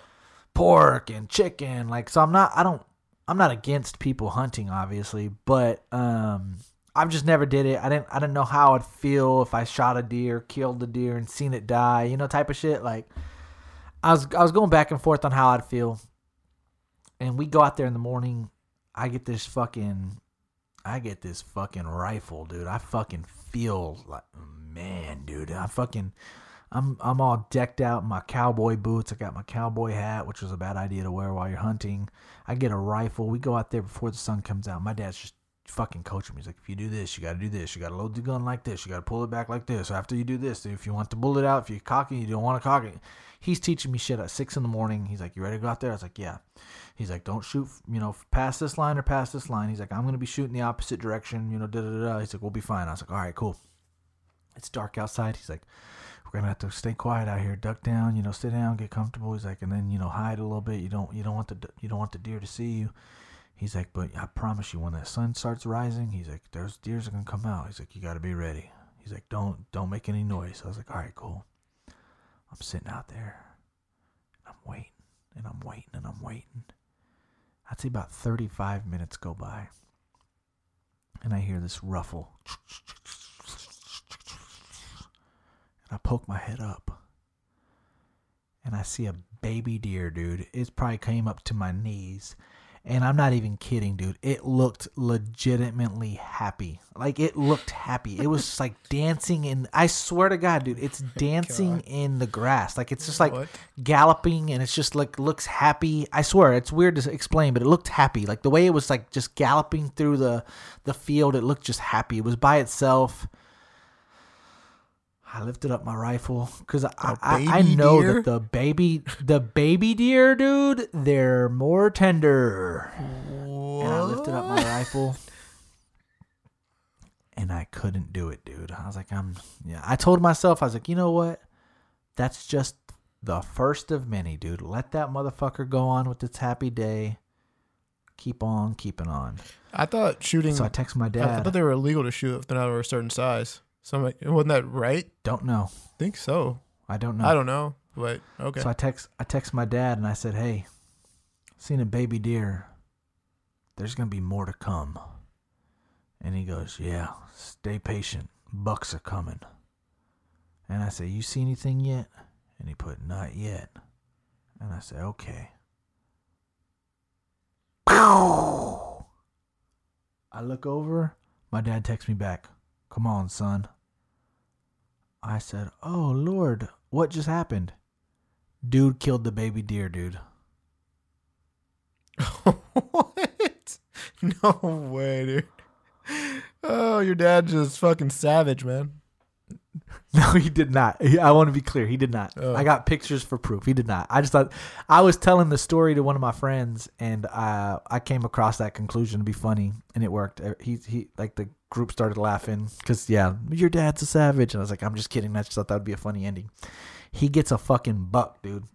pork and chicken. Like so, I'm not. I don't. I'm not against people hunting, obviously, but um, I've just never did it. I didn't. I didn't know how I'd feel if I shot a deer, killed the deer, and seen it die. You know, type of shit. Like, I was. I was going back and forth on how I'd feel. And we go out there in the morning. I get this fucking. I get this fucking rifle, dude. I fucking feel like man, dude. I fucking. I'm I'm all decked out in my cowboy boots. I got my cowboy hat, which was a bad idea to wear while you're hunting. I get a rifle. We go out there before the sun comes out. My dad's just fucking coaching me. He's like, if you do this, you got to do this. You got to load the gun like this. You got to pull it back like this. After you do this, if you want the bullet out, if you cock it, you don't want to cock it. He's teaching me shit at six in the morning. He's like, you ready to go out there? I was like, yeah. He's like, don't shoot, you know, past this line or past this line. He's like, I'm gonna be shooting the opposite direction. You know, da da. da. He's like, we'll be fine. I was like, all right, cool. It's dark outside. He's like, we're gonna have to stay quiet out here, duck down, you know, sit down, get comfortable. He's like, and then you know, hide a little bit. You don't, you don't want the, you don't want the deer to see you. He's like, but I promise you, when that sun starts rising, he's like, there's deers are gonna come out. He's like, you got to be ready. He's like, don't, don't make any noise. I was like, all right, cool. I'm sitting out there, I'm waiting, and I'm waiting, and I'm waiting. I'd say about 35 minutes go by, and I hear this ruffle. And I poke my head up. and I see a baby deer, dude. It probably came up to my knees. And I'm not even kidding, dude. It looked legitimately happy. Like it looked happy. It was just like dancing in I swear to God, dude, it's dancing in the grass. Like it's just like What? galloping and it's just like looks happy. I swear, it's weird to explain, but it looked happy. Like the way it was like just galloping through the the field, it looked just happy. It was by itself. I lifted up my rifle because I, I, I know deer? that the baby the baby deer, dude, they're more tender. And I lifted up my rifle. And I couldn't do it, dude. I was like, I'm yeah. I told myself, I was like, you know what? That's just the first of many, dude. Let that motherfucker go on with its happy day. Keep on keeping on. I thought shooting. So I text my I, I thought they were illegal to shoot if they're not over a certain size. So wasn't that right? don't know. I think so. I don't know. I don't know, but okay. So I text I text my dad and I said, "Hey, seen a baby deer. There's gonna be more to come." And he goes, "Yeah, stay patient. Bucks are coming." And I said, "You see anything yet?" And he put, "Not yet." And I said, "Okay." I look over. My dad texts me back. Come on, son. I said, "Oh Lord, what just happened?" Dude killed the baby deer, dude. what? No way, dude. Oh, your dad just fucking savage, man. No, he did not. I want to be clear. He did not. Oh. I got pictures for proof. He did not. I just thought I was telling the story to one of my friends, and uh, I came across that conclusion to be funny, and it worked. Uh, He he like the group started laughing because yeah, your dad's a savage, and I was like, I'm just kidding. I just thought that would be a funny ending. He gets a fucking buck, dude.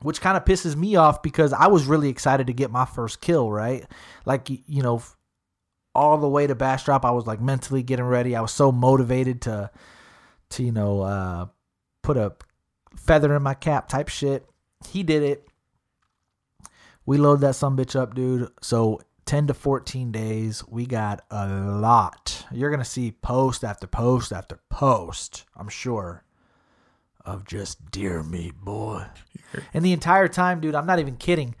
Which kind of pisses me off because I was really excited to get my first kill, right? Like, you know, all the way to Bastrop, I was like mentally getting ready. I was so motivated to to you know uh, put a feather in my cap type shit. He did it. We load that some bitch up, dude. So ten to fourteen days, we got a lot. You're gonna see post after post after post. I'm sure of just deer meat, boy. And the entire time, dude, I'm not even kidding.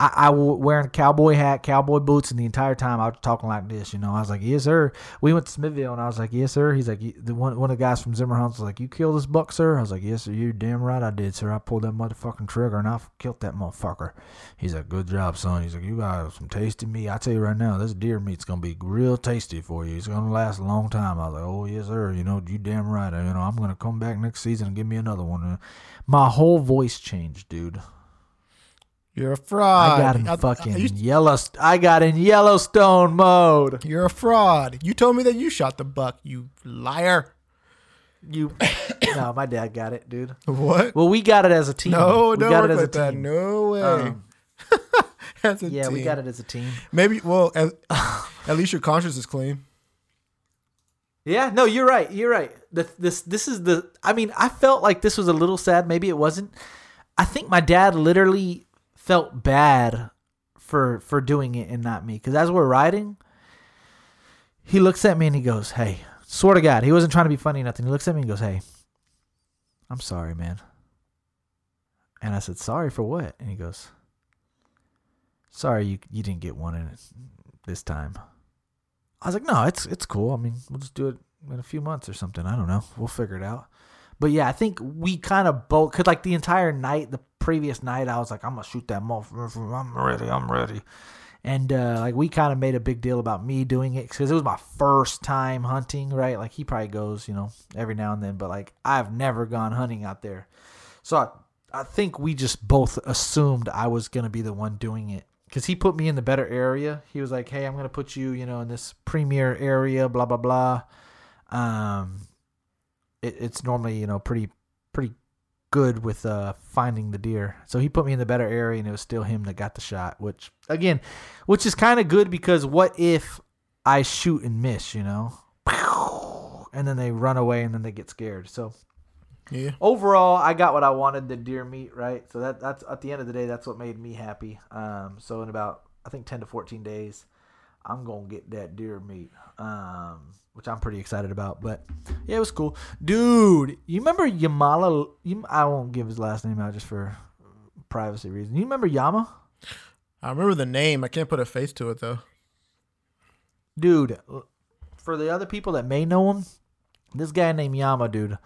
I, I w- wearing a cowboy hat, cowboy boots, and the entire time I was talking like this. You know, I was like, "Yes, sir." We went to Smithville, and I was like, "Yes, sir." He's like, "The one one of the guys from Zimmer Hunts was like, you killed this buck, sir?" I was like, "Yes, sir. You damn right I did, sir. I pulled that motherfucking trigger and I killed that motherfucker." He's like, "Good job, son." He's like, "You got some tasty meat. I tell you right now, this deer meat's gonna be real tasty for you. It's gonna last a long time." I was like, "Oh yes, sir. You know, you damn right. You know, I'm gonna come back next season and give me another one." My whole voice changed, dude. You're a fraud. I got in I- fucking I used- yellow. I got in Yellowstone mode. you're a fraud. You told me that you shot the buck. You liar. You, no, my dad got it, dude. What? Well, we got it as a team. no, we don't got it as a that. team. No way. Um, As a yeah, we got it as a team. Maybe. Well, at, at least your conscience is clean. Yeah, no, you're right. You're right. The, this this is the. I mean, I felt like this was a little sad. Maybe it wasn't. I think my dad literally felt bad for for doing it and not me. Because as we're riding, he looks at me and he goes, "Hey, swear to God, he wasn't trying to be funny or nothing. He looks at me and goes, "Hey, I'm sorry, man." And I said, "Sorry for what?" And he goes, "Sorry, you you didn't get one in this time." I was like, no, it's it's cool. I mean, we'll just do it in a few months or something. I don't know. We'll figure it out. But yeah, I think we kind of both could like the entire night, the previous night, I was like, I'm gonna shoot that motherfucker. I'm ready. I'm ready. And uh, like we kind of made a big deal about me doing it because it was my first time hunting, right? Like he probably goes, you know, every now and then, but like I've never gone hunting out there, so I, I think we just both assumed I was gonna be the one doing it because he put me in the better area. He was like, "Hey, I'm gonna put you, you know, in this premier area, blah blah blah." Um, it, it's normally, you know, pretty pretty good with uh finding the deer. So he put me in the better area, and it was still him that got the shot. Which again, which is kind of good because what if I shoot and miss, you know, and then they run away and then they get scared. So Yeah. overall, I got what I wanted, the deer meat, right? So that that's at the end of the day, that's what made me happy. Um, so in about I think ten to fourteen days, I'm gonna get that deer meat, um, which I'm pretty excited about. But yeah, it was cool, dude. You remember Yamala? You, I won't give his last name out just for privacy reasons. You remember Yama, I remember the name. I can't put a face to it though. dude? For the other people that may know him, this guy named Yama, dude.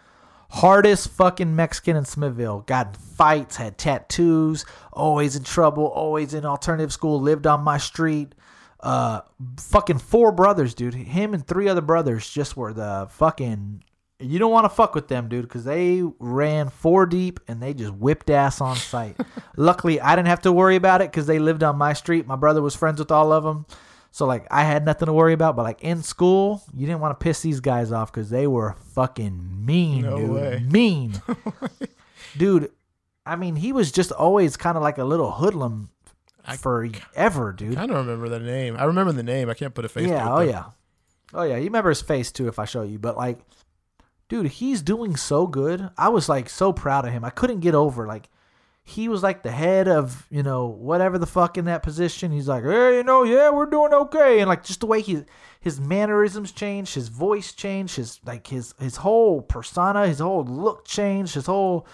Hardest fucking Mexican in Smithville. Got in fights, had tattoos, always in trouble, always in alternative school, lived on my street. Uh, fucking four brothers, dude. Him and three other brothers just were the fucking. You don't want to fuck with them, dude, because they ran four deep and they just whipped ass on sight. Luckily, I didn't have to worry about it because they lived on my street. My brother was friends with all of them. So like I had nothing to worry about, but like in school, you didn't want to piss these guys off because they were fucking mean, No dude. way. Mean, dude. I mean, he was just always kind of like a little hoodlum forever, dude. I don't remember the name. I remember the name. I can't put a face to it. Yeah, oh though. yeah, oh yeah. You remember his face too if I show you, but like, dude, he's doing so good. I was like so proud of him. I couldn't get over like he was like the head of you know whatever the fuck in that position. He's like, hey, you know, yeah, we're doing okay, and like just the way he his mannerisms changed, his voice changed, his like his his whole persona, his whole look changed, his whole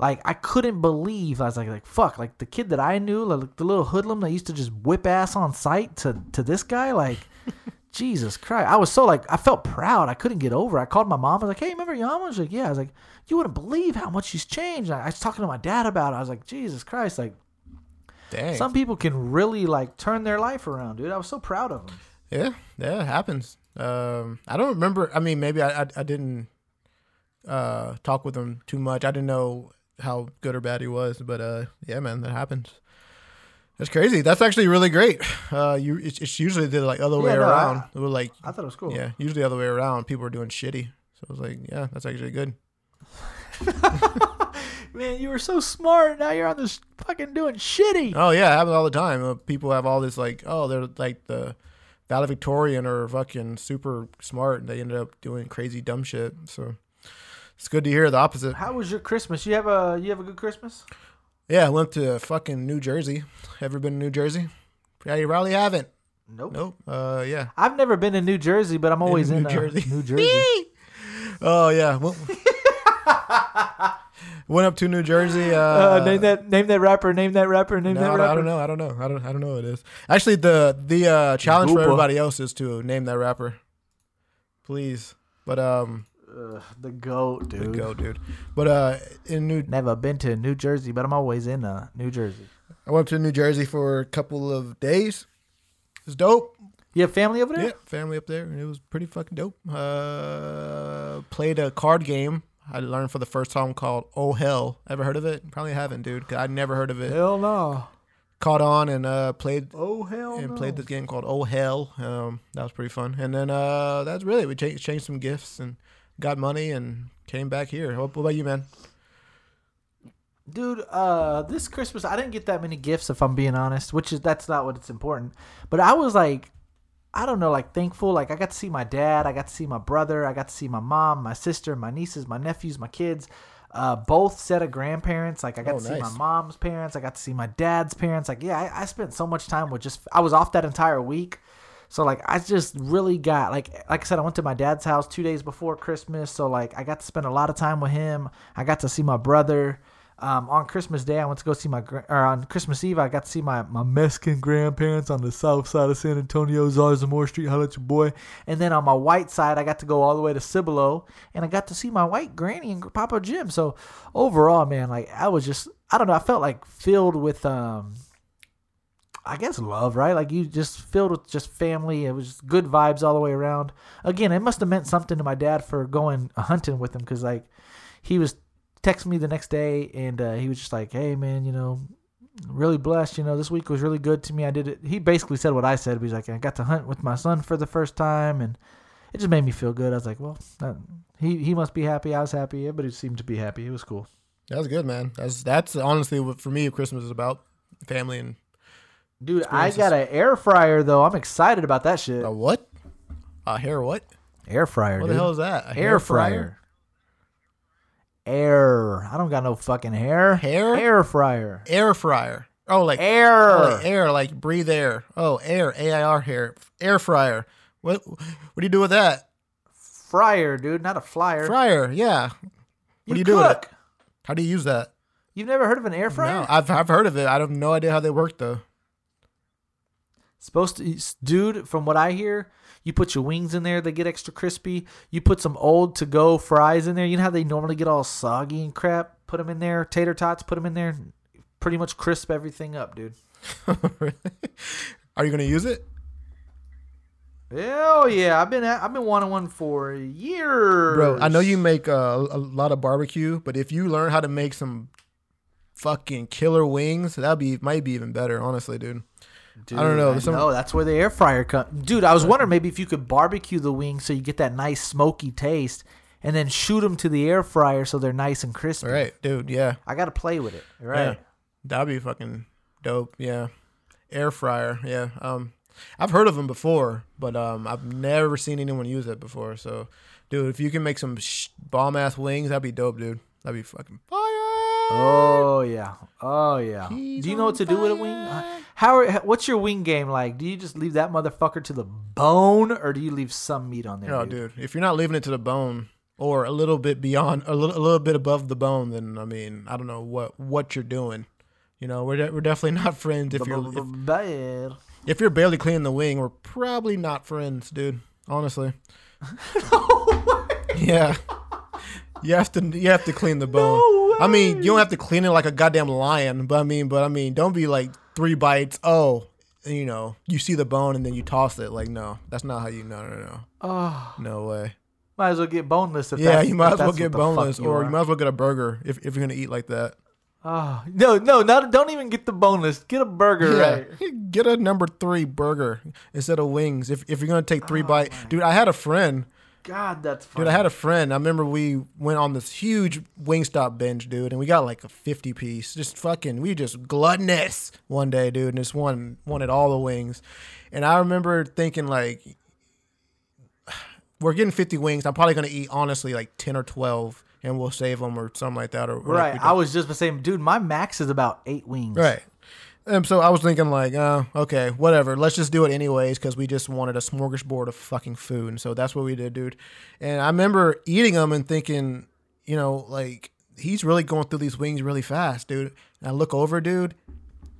like I couldn't believe I was like like fuck like the kid that I knew like the little hoodlum that used to just whip ass on sight to to this guy like Jesus Christ I was so like I felt proud I couldn't get over it. I called my mom I was like hey remember Yama she's like yeah I was like you wouldn't believe how much he's changed I, I was talking to my dad about it I was like Jesus Christ like Dang. some people can really like turn their life around dude I was so proud of him Yeah, yeah, it happens. Um, I don't remember. I mean, maybe I I, I didn't uh, talk with him too much. I didn't know how good or bad he was, but uh, yeah, man, that happens. That's crazy. That's actually really great. Uh, you, it's, it's usually the like other way Yeah, no, I- around. it was like, I thought it was cool yeah, usually the other way around. People are doing shitty. So I was like, yeah, that's actually good. man you were so smart now you're on this fucking doing shitty Oh yeah, it happens all the time. Uh, people have all this like, oh, they're like the valedictorian or fucking super smart, and they ended up doing crazy dumb shit. So it's good to hear the opposite. how was your Christmas you have a you have a good Christmas Yeah, I went to fucking New Jersey. Ever been to New Jersey? Yeah, you probably haven't. nope Nope. Uh, yeah. I've never been in New Jersey, but I'm always in, New uh, Jersey. New Jersey. Oh yeah. Well, went up to New Jersey. Uh, Uh, name that name that rapper. Name that rapper. Name no, that I, rapper. don't- I don't know. I don't know. I don't. I don't know what it is. Actually, the the uh, challenge for everybody else is to name that rapper. Please. But um, Ugh, the goat, dude. The goat, dude. But uh, in New, Never been to New Jersey, but I'm always in uh, New Jersey. I went to New Jersey for a couple of days. It's dope. You have family over there? Yeah, family up there, and it was pretty fucking dope. Uh, played a card game. I learned for the first time called Oh Hell. Ever heard of it? Probably haven't, dude. 'cause I'd never heard of it. Hell no. Caught on and uh, played Oh hell and no. played this game called Oh Hell. Um, that was pretty fun. And then uh, that's really we changed, changed some gifts and got money and came back here. What, what about you, man? Dude, uh, this Christmas I didn't get that many gifts if I'm being honest, which is that's not what it's important. But I was like I don't know, like thankful. Like I got to see my dad, I got to see my brother, I got to see my mom, my sister, my nieces, my nephews, my kids. Uh, both set of grandparents. Like I got Oh, to see my mom's parents, I got to see my dad's parents. Like yeah, I, I spent so much time with just. I was off that entire week, so like I just really got like like I said, I went to my dad's house two days before Christmas. So like I got to spend a lot of time with him. I got to see my brother. Um, on Christmas Day, I went to go see my or on Christmas Eve, I got to see my, my Mexican grandparents on the south side of San Antonio, Zarzamora Street. How at your boy. And then on my white side, I got to go all the way to Cibolo, and I got to see my white granny and Papa Jim. So overall, man, like I was just I don't know, I felt like filled with um I guess love, right? Like you just filled with just family. It was good vibes all the way around. Again, it must have meant something to my dad for going hunting with him because like he was texting me the next day and uh, he was just like, "Hey man, you know, really blessed. You know, this week was really good to me. I did it." He basically said what I said. He's like, "I got to hunt with my son for the first time and." It just made me feel good. I was like, well, that, he he must be happy. I was happy. Everybody seemed to be happy. It was cool. That was good, man. That's that's honestly what for me Christmas is about family and Dude, I got an air fryer though. I'm excited about that shit. a what? A hair what? Air fryer, What dude. the hell is that? A air hair fryer. Air. I don't got no fucking hair. Hair? Air fryer. Air fryer. Oh, like Air. Oh, like air, like breathe air. Oh, air, A I R hair, air fryer. What what do you do with that? Fryer, dude, not a flyer. Fryer, yeah. you What do you do with it? How do you use that? You've never heard of an air fryer? No, I've I've heard of it. I have no idea how they work though. Supposed to, dude. From what I hear, you put your wings in there, they get extra crispy. You put some old to go fries in there. You know how they normally get all soggy and crap. Put them in there, tater tots. Put them in there. Pretty much crisp everything up, dude. Are you gonna use it, Hell yeah! I've been at, I've been wanting one for years, bro? I know you make uh, a lot of barbecue, but if you learn how to make some fucking killer wings, that'd be might be even better. Honestly, dude. Dude, I don't know, some- know that's where the air fryer comes. Dude, I was wondering maybe if you could barbecue the wings so you get that nice smoky taste, and then shoot them to the air fryer so they're nice and crispy. All right, dude. Yeah. I gotta play with it. Right. Yeah. That'd be fucking dope. Yeah. Air fryer. Yeah. Um, I've heard of them before, but um, I've never seen anyone use it before. So, dude, if you can make some sh- bomb ass wings, that'd be dope, dude. That'd be fucking fire. Oh yeah. Oh yeah. He's Do you know what to on do with a wing? How? Are, what's your wing game like? Do you just leave that motherfucker to the bone, or do you leave some meat on there? No, dude? dude. If you're not leaving it to the bone or a little bit beyond, a little, a little bit above the bone, then I mean, I don't know what what you're doing. You know, we're de- we're definitely not friends if you're if, if you're barely cleaning the wing. We're probably not friends, dude. Honestly. no yeah. You have to you have to clean the bone. I mean, you don't have to clean it like a goddamn lion, but I mean, but I mean, don't be like three bites. Oh, you know, you see the bone and then you toss it. Like, no, that's not how you. No, no, no, Oh, no way. might as well get boneless. If Yeah, you might as well get boneless, you or are. you might as well get a burger if, if you're gonna eat like that. Oh no, no, not don't even get the boneless. Get a burger, right? Get a number three burger instead of wings. If if you're gonna take Oh, three ah, bites, dude, I had a friend. God, that's funny. Dude, I had a friend. I remember we went on this huge Wingstop binge, dude, and we got like a fifty piece. Just fucking, we just gluttonous one day, dude, and just one wanted all the wings. And I remember thinking like, we're getting fifty wings. I'm probably gonna eat honestly like ten or twelve, and we'll save them or something like that. Or or right. we I was just saying, dude, my max is about eight wings. Right. And so I was thinking like, uh, okay, whatever. Let's just do it anyways because we just wanted a smorgasbord of fucking food. And so that's what we did, dude. And I remember eating them and thinking, you know, like he's really going through these wings really fast, dude. And I look over, dude,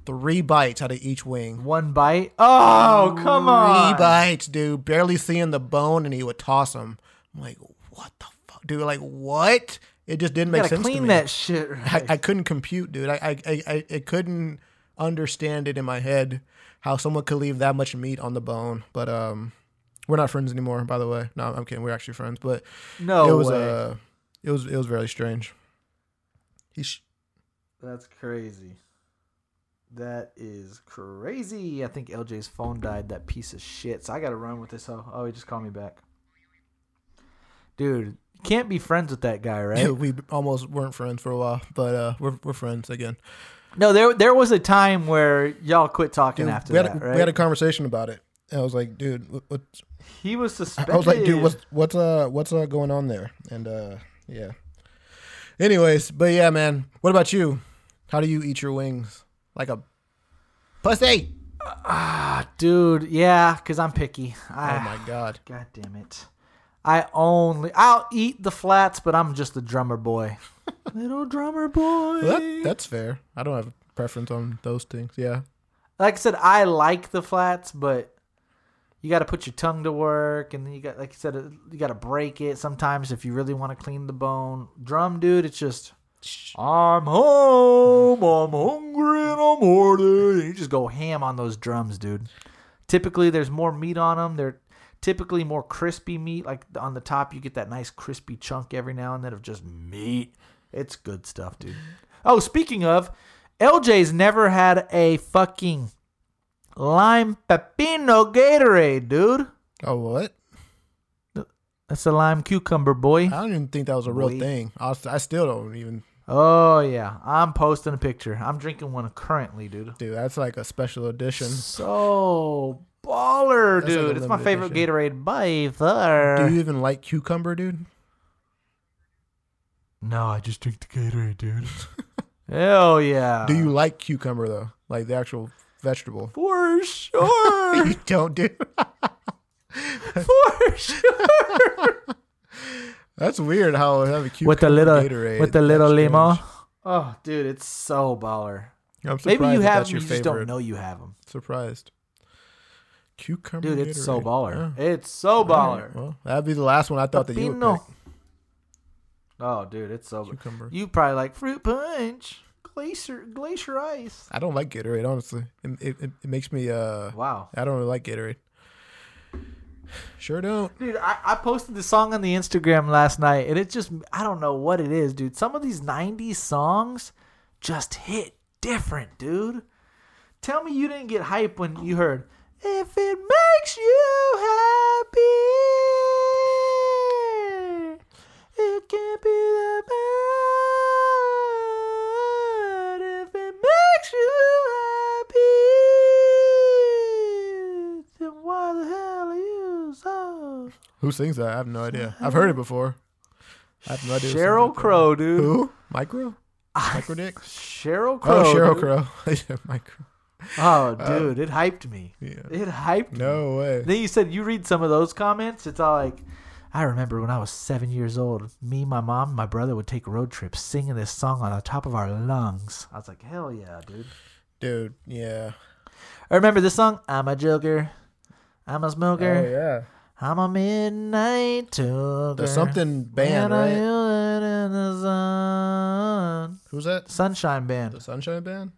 three bites out of each wing. One bite. Oh, come on. Three bites, dude. Barely seeing the bone, and he would toss them. I'm like, what the fuck, dude? Like, what? It just didn't You make sense clean that shit. I, Right. I couldn't compute, dude. I, I, I, I, I couldn't understand it in my head how someone could leave that much meat on the bone. But um, we're not friends anymore, by the way. No, I'm kidding. We're actually friends, but no it was way. uh, it was it was very strange. He sh- That's crazy. That is crazy. I think LJ's phone died. That piece of shit. So I gotta run with this. Oh, oh, he just called me back. Dude, can't be friends with that guy, right? we almost weren't friends for a while, but uh, we're we're friends again. No, there there was a time where y'all quit talking Dude, after we had that, a, right? we had a conversation about it. And I was like, dude, what, what he was suspended. I was like, dude, what's what's uh what's uh going on there? And uh yeah. Anyways, but yeah, man. What about you? How do you eat your wings? Like a pussy? Ah, dude, yeah, because I'm picky. I, Oh my god. God damn it. I only I'll eat the flats, but I'm just a drummer boy. Little drummer boy. Well, that, that's fair. I don't have a preference on those things. Yeah. like I said, I like the flats, but you got to put your tongue to work, and then you got, like I said, uh, you got to break it sometimes if you really want to clean the bone. Drum, dude, it's just I'm home, I'm hungry, and I'm horny. You just go ham on those drums, dude. Typically, there's more meat on them. They're typically more crispy meat. Like on the top, you get that nice crispy chunk every now and then of just meat. It's good stuff, dude. Oh, speaking of, LJ's never had a fucking lime pepino Gatorade, dude. Oh what? That's a lime cucumber, boy. I don't even think that was a real Boy. thing. I, was- I still don't even Oh yeah, I'm posting a picture. I'm drinking one currently, dude. dude. That's like a special edition. So baller, That's like a dude. it's my limited favorite edition. Gatorade by far. Do you even like cucumber, dude? No, I just drink the Gatorade, dude. Hell yeah. Do you like cucumber though? like the actual vegetable. For sure. you don't do. For sure. That's weird how have a cucumber With the little Gatorade. with the little That's limo. strange. Oh, dude, it's so baller. I'm surprised Maybe you that have that's them, your you just don't know you have them. Surprised. Cucumber. Dude, it's so baller. Yeah. It's so baller. right, Well, that'd be the last one I thought that you would Pepino. pick. Oh, dude, it's so. Cucumber. You probably like fruit punch, glacier, glacier ice. I don't like Gatorade, honestly. It, it, it, it makes me. uh Wow, I don't really like Gatorade. Sure don't. dude, I, I posted the song on the Instagram last night, and it just I don't know what it is, dude. Some of these '90s songs just hit different, dude. Tell me you didn't get hype when you heard "If It Makes You Happy." It can't be that bad if it makes you happy. Then why the hell are you so? Who sings that? I have no idea. I've heard it before. I have no idea. Sheryl. Crow, dude. Who? Micro? Micro Dick? Sheryl Crow. Oh, Sheryl dude. Crow. yeah, Micro. Oh, um, dude, it hyped me. Yeah. It hyped me. No way. Then you said you read some of those comments. It's all like, I remember when I was seven years old, me, my mom, my brother would take road trips singing this song on the top of our lungs. I was like, hell yeah, dude. Dude, yeah. I remember this song. I'm a joker. I'm a smoker. Oh, yeah. I'm a midnight toker. The something band, right? feel it in the sun. Who's that? Sunshine Band. The Sunshine Band?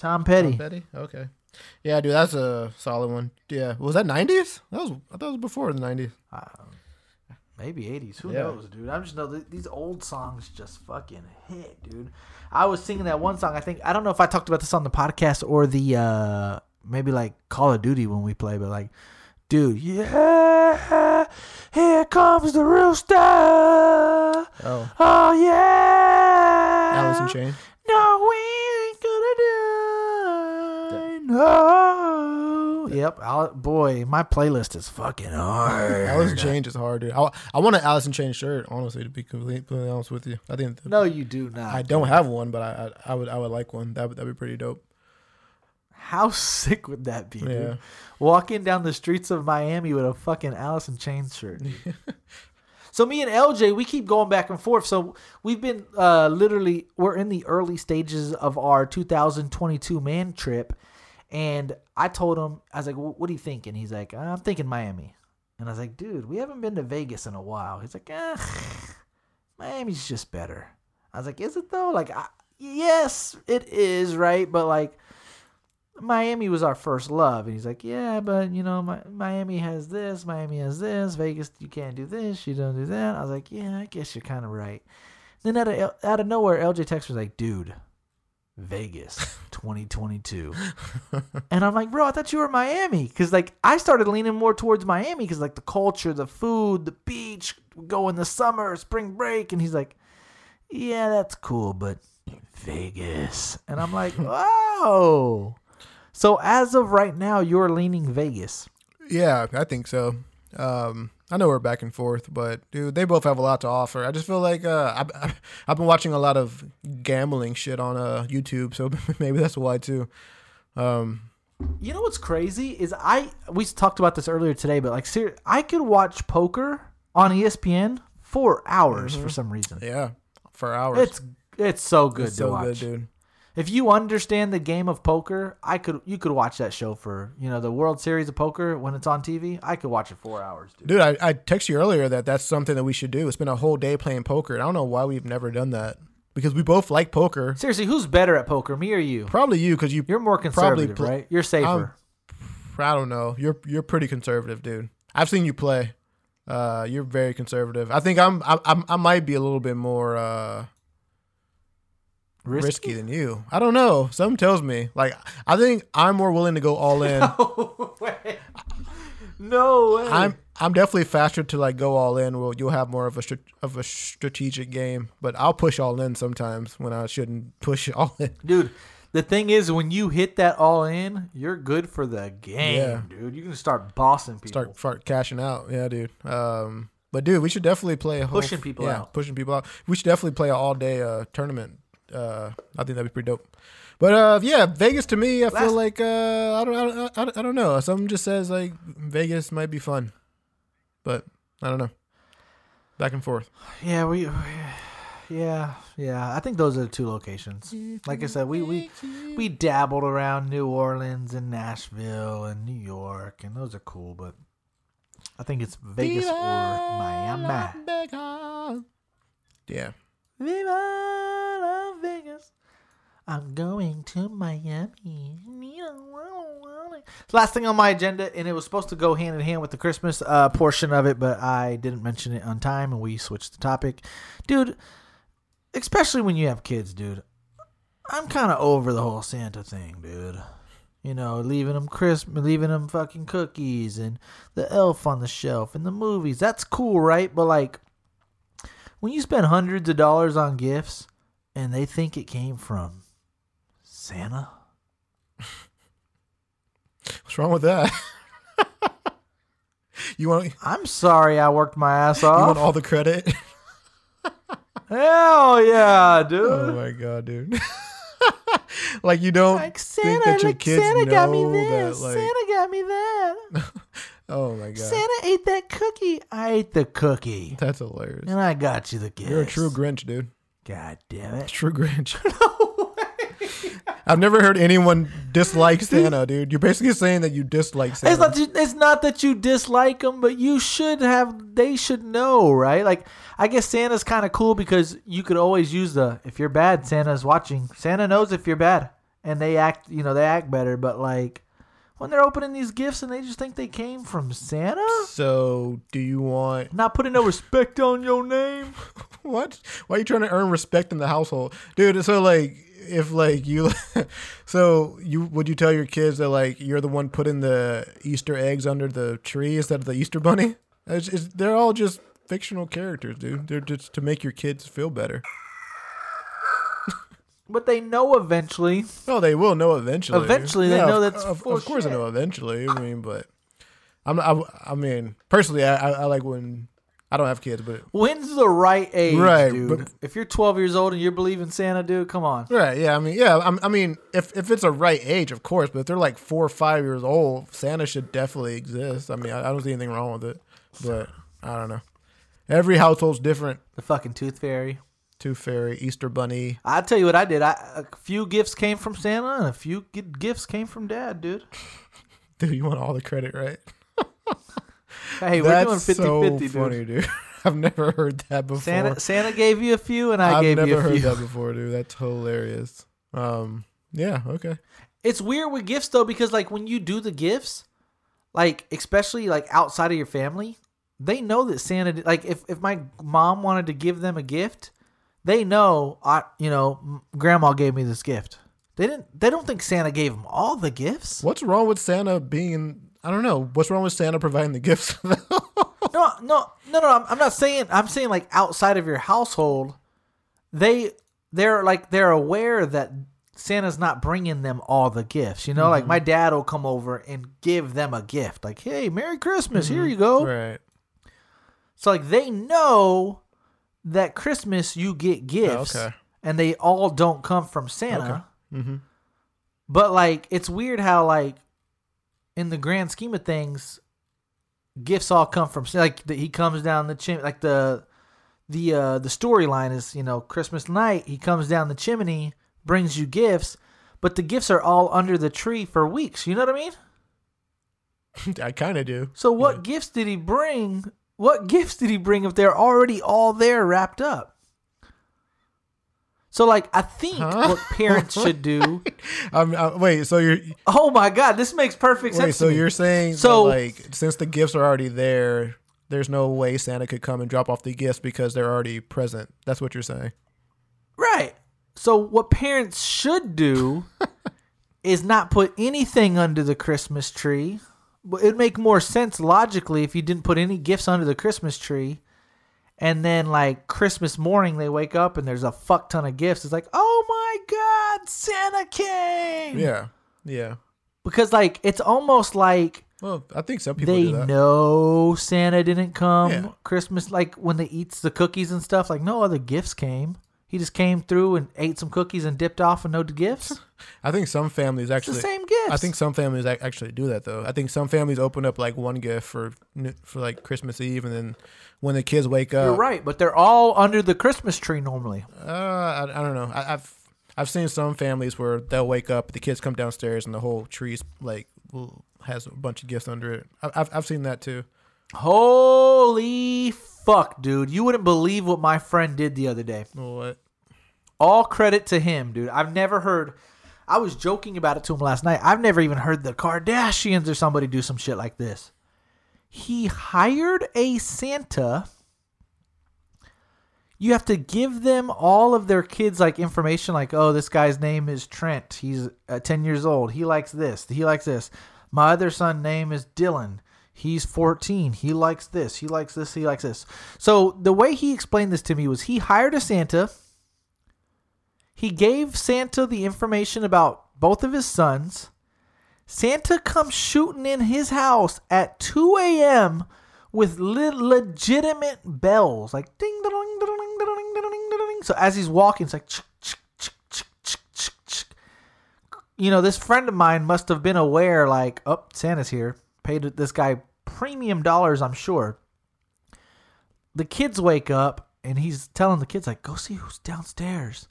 Tom Petty. Tom Petty? Okay. Yeah, dude, that's a solid one. Yeah. Was that 90s? That was, I thought it was before the 90s. Maybe 80s. Who Yeah. knows, dude? I'm just know these old songs just fucking hit, dude. I was singing that one song. I think I don't know if I talked about this on the podcast or the uh maybe like Call of Duty when we play, but like, dude, yeah, here comes the rooster. Oh. Oh yeah, Alice in Chains? No, we ain't gonna die. No. Yep. Boy, my playlist is fucking hard. Alice in Chains is hard, dude. I, I want an Alice in Chains shirt, honestly, to be completely, honest with you. I think No, you do not. I don't have one, but I, I I would I would like one. That would that'd be pretty dope. How sick would that be, Yeah. dude? Walking down the streets of Miami with a fucking Alice in Chains shirt. so me and LJ, we keep going back and forth. So we've been uh, literally we're in the early stages of our 2022 man trip, and I told him I was like, "What do you think?" And he's like, "I'm thinking Miami." And I was like, "Dude, we haven't been to Vegas in a while." He's like, eh, "Miami's just better." I was like, "Is it though?" Like, I, yes, it is, right? But like. Miami was our first love. And he's like, yeah, but you know, my, Miami has this, Miami has this, Vegas, you can't do this, you don't do that. I was like, yeah, I guess you're kind of right. Then out of, out of nowhere, LJ Tex was like, dude, Vegas 2022. and I'm like, bro, I thought you were Miami. Cause like I started leaning more towards Miami because like the culture, the food, the beach, go in the summer, spring break. And he's like, yeah, that's cool, but Vegas. And I'm like, wow. So as of right now, you're leaning Vegas. Yeah, I think so. Um, I know we're back and forth, but dude, they both have a lot to offer. I just feel like uh, I've, I've- I've been watching a lot of gambling shit on uh, YouTube, so maybe that's why too. Um, You know what's crazy is I we talked about this earlier today, but like ser- I could watch poker on ESPN for hours for some reason. yeah, for hours. It's it's so good It's to so watch. good, dude. If you understand the game of poker, I could you could watch that show for you know the World Series of Poker when it's on TV. I could watch it four hours, dude. Dude, I, I texted you earlier that that's something that we should do. Spend a whole day playing poker. And I don't know why we've never done that because we both like poker. Seriously, who's better at poker, me or you? Probably you because you. You're more Probably conservative, pl- right? You're safer. I don't know. You're you're pretty conservative, dude. I've seen you play. Uh, you're very conservative. I think I'm I, I'm I might be a little bit more uh risky than you. I don't know. Something tells me like I think I'm more willing to go all in. No way. No way. I'm I'm definitely faster to like go all in. Well, you'll have more of a of a strategic game, but I'll push all in sometimes when I shouldn't push all in. Dude, the thing is, when you hit that all in, you're good for the game, Yeah. dude. You can start bossing people. Start start cashing out. Yeah, dude. Um, but dude, we should definitely play a whole, Pushing people yeah, out. Pushing people out. We should definitely play an all day uh tournament uh, I think that'd be pretty dope. But uh, yeah, Vegas to me, I Last- feel like uh, I don't, I don't, I don't, I don't know. Something just says like Vegas might be fun, but I don't know. Back and forth. Yeah, we. Yeah, yeah. I think those are the two locations. Like I said, we we we dabbled around New Orleans and Nashville and New York, and those are cool. But I think it's Vegas or Miami. Yeah. Viva Las Vegas. I'm going to Miami. Last thing on my agenda, and it was supposed to go hand in hand with the Christmas uh, portion of it, but I didn't mention it on time, and we switched the topic. Dude, especially when you have kids, dude, I'm kind of over the whole Santa thing, dude. You know, leaving them crisp, leaving them fucking cookies, and the elf on the shelf, and the movies. That's cool, right? But like, when you spend hundreds of dollars on gifts and they think it came from Santa, What's wrong with that? you want I'm sorry I worked my ass off. you want all the credit? Hell yeah, oh dude. oh my god, dude. like you don't like think Santa, that your like kids Santa know got me that this. like Santa got me that. Oh my god, Santa ate that cookie. I ate the cookie, that's hilarious. and I got you the gift. You're a true Grinch, dude. God damn it. True Grinch. no way. I've never heard anyone dislike Santa, dude. You're basically saying that you dislike Santa. It's not. It's not that you dislike them, but you should have. They should know, right? Like, I guess Santa's kind of cool because you could always use the if you're bad, Santa's watching. Santa knows if you're bad, and they act. You know, they act better. But like, when they're opening these gifts and they just think they came from Santa, so, do you want not putting no respect on your name. what? Why are you trying to earn respect in the household, dude? So like, if like you, so you would you tell your kids that like you're the one putting the Easter eggs under the tree instead of the Easter bunny? It's, it's, they're all just fictional characters, dude. They're just to make your kids feel better. But they know eventually. Oh, they will know eventually. Eventually, they know of- that's of, of course they shit. know eventually. I mean, but I'm I, I mean personally, I, I I like when I don't have kids, but When's the right age, Right, dude? but- if you're 12 years old and you believe in Santa, dude, come on. right, yeah. I mean, yeah. I'm, I mean, if if it's a right age, of course. But if they're like four or five years old, Santa should definitely exist. I mean, I, I don't see anything wrong with it, but I don't know. Every household's different. The fucking Tooth Fairy. Tooth Fairy, Easter Bunny. I tell you what I did. I a few gifts came from Santa and a few gi- gifts came from Dad, dude. Dude, you want all the credit, right? Hey, we're doing 50 so 50, dude. funny, dude. I've never heard that before. Santa Santa gave you a few and I I've gave you a heard few. that before, dude. That's hilarious. Um, yeah, okay. It's weird with gifts though because like when you do the gifts, like especially like outside of your family, they know that Santa did, like if if my mom wanted to give them a gift, they know I you know grandma gave me this gift. They didn't they don't think Santa gave them all the gifts. What's wrong with Santa being? I don't know. What's wrong with Santa providing the gifts? No, no, no, no. I'm, I'm not saying. I'm saying like outside of your household, they they're like they're aware that Santa's not bringing them all the gifts. You know, like mm-hmm. my dad will come over and give them a gift. Like, hey, Merry Christmas. Here mm-hmm. you go. right. So like they know that Christmas you get gifts, okay. and they all don't come from Santa. Mm-hmm. But like it's weird how like in the grand scheme of things, gifts all come from like the, he comes down the chimney like the the uh the storyline is you know Christmas night he comes down the chimney brings you gifts, but the gifts are all under the tree for weeks. You know what I mean? I kind of do. So what gifts did he bring? What gifts did he bring if they're already all there wrapped up? So like I think Huh? what parents should do. Um, uh, wait. So you're Oh my god, this makes perfect wait. sense. So you're saying So- like since the gifts are already there, there's no way Santa could come and drop off the gifts because they're already present. That's what you're saying. Right. So what parents should do is not put anything under the Christmas tree. But It'd make more sense logically if you didn't put any gifts under the Christmas tree. And then like Christmas morning they wake up and there's a fuck ton of gifts. It's like, "Oh my god, Santa came." Yeah. Yeah. Because like it's almost like Well, I think some people they do that. know Santa didn't come Yeah. Christmas like when they eats the cookies and stuff like no other gifts came. He just came through and ate some cookies and dipped off and no gifts. I think some families It's the actually. same gifts. I think some families actually do that though. I think some families open up like one gift for for like Christmas Eve, and then when the kids wake up, you're right, but they're all under the Christmas tree normally. Uh, I, I don't know. I, I've I've seen some families where they'll wake up, the kids come downstairs, and the whole tree's like has a bunch of gifts under it. I, I've I've seen that too. Holy fuck, dude! You wouldn't believe what my friend did the other day. What? All credit to him, dude. I've never heard. I was joking about it to him last night. I've never even heard the Kardashians or somebody do some shit like this. He hired a Santa. You have to give them all of their kids like information, like, oh, this guy's name is Trent. He's uh, ten years old. He likes this. He likes this. My other son name is Dylan. He's 14. He likes this. He likes this. He likes this. So the way he explained this to me was he hired a Santa. He gave Santa the information about both of his sons. Santa comes shooting in his house at 2 a.m. with le- legitimate bells, like ding, ding, ding, ding, ding, ding, ding, ding. So as he's walking, it's like, ch ch ch ch ch ch. You know, this friend of mine must have been aware. Like, up, Santa's here. Paid this guy premium dollars, I'm sure. The kids wake up and he's telling the kids, like, go see who's downstairs.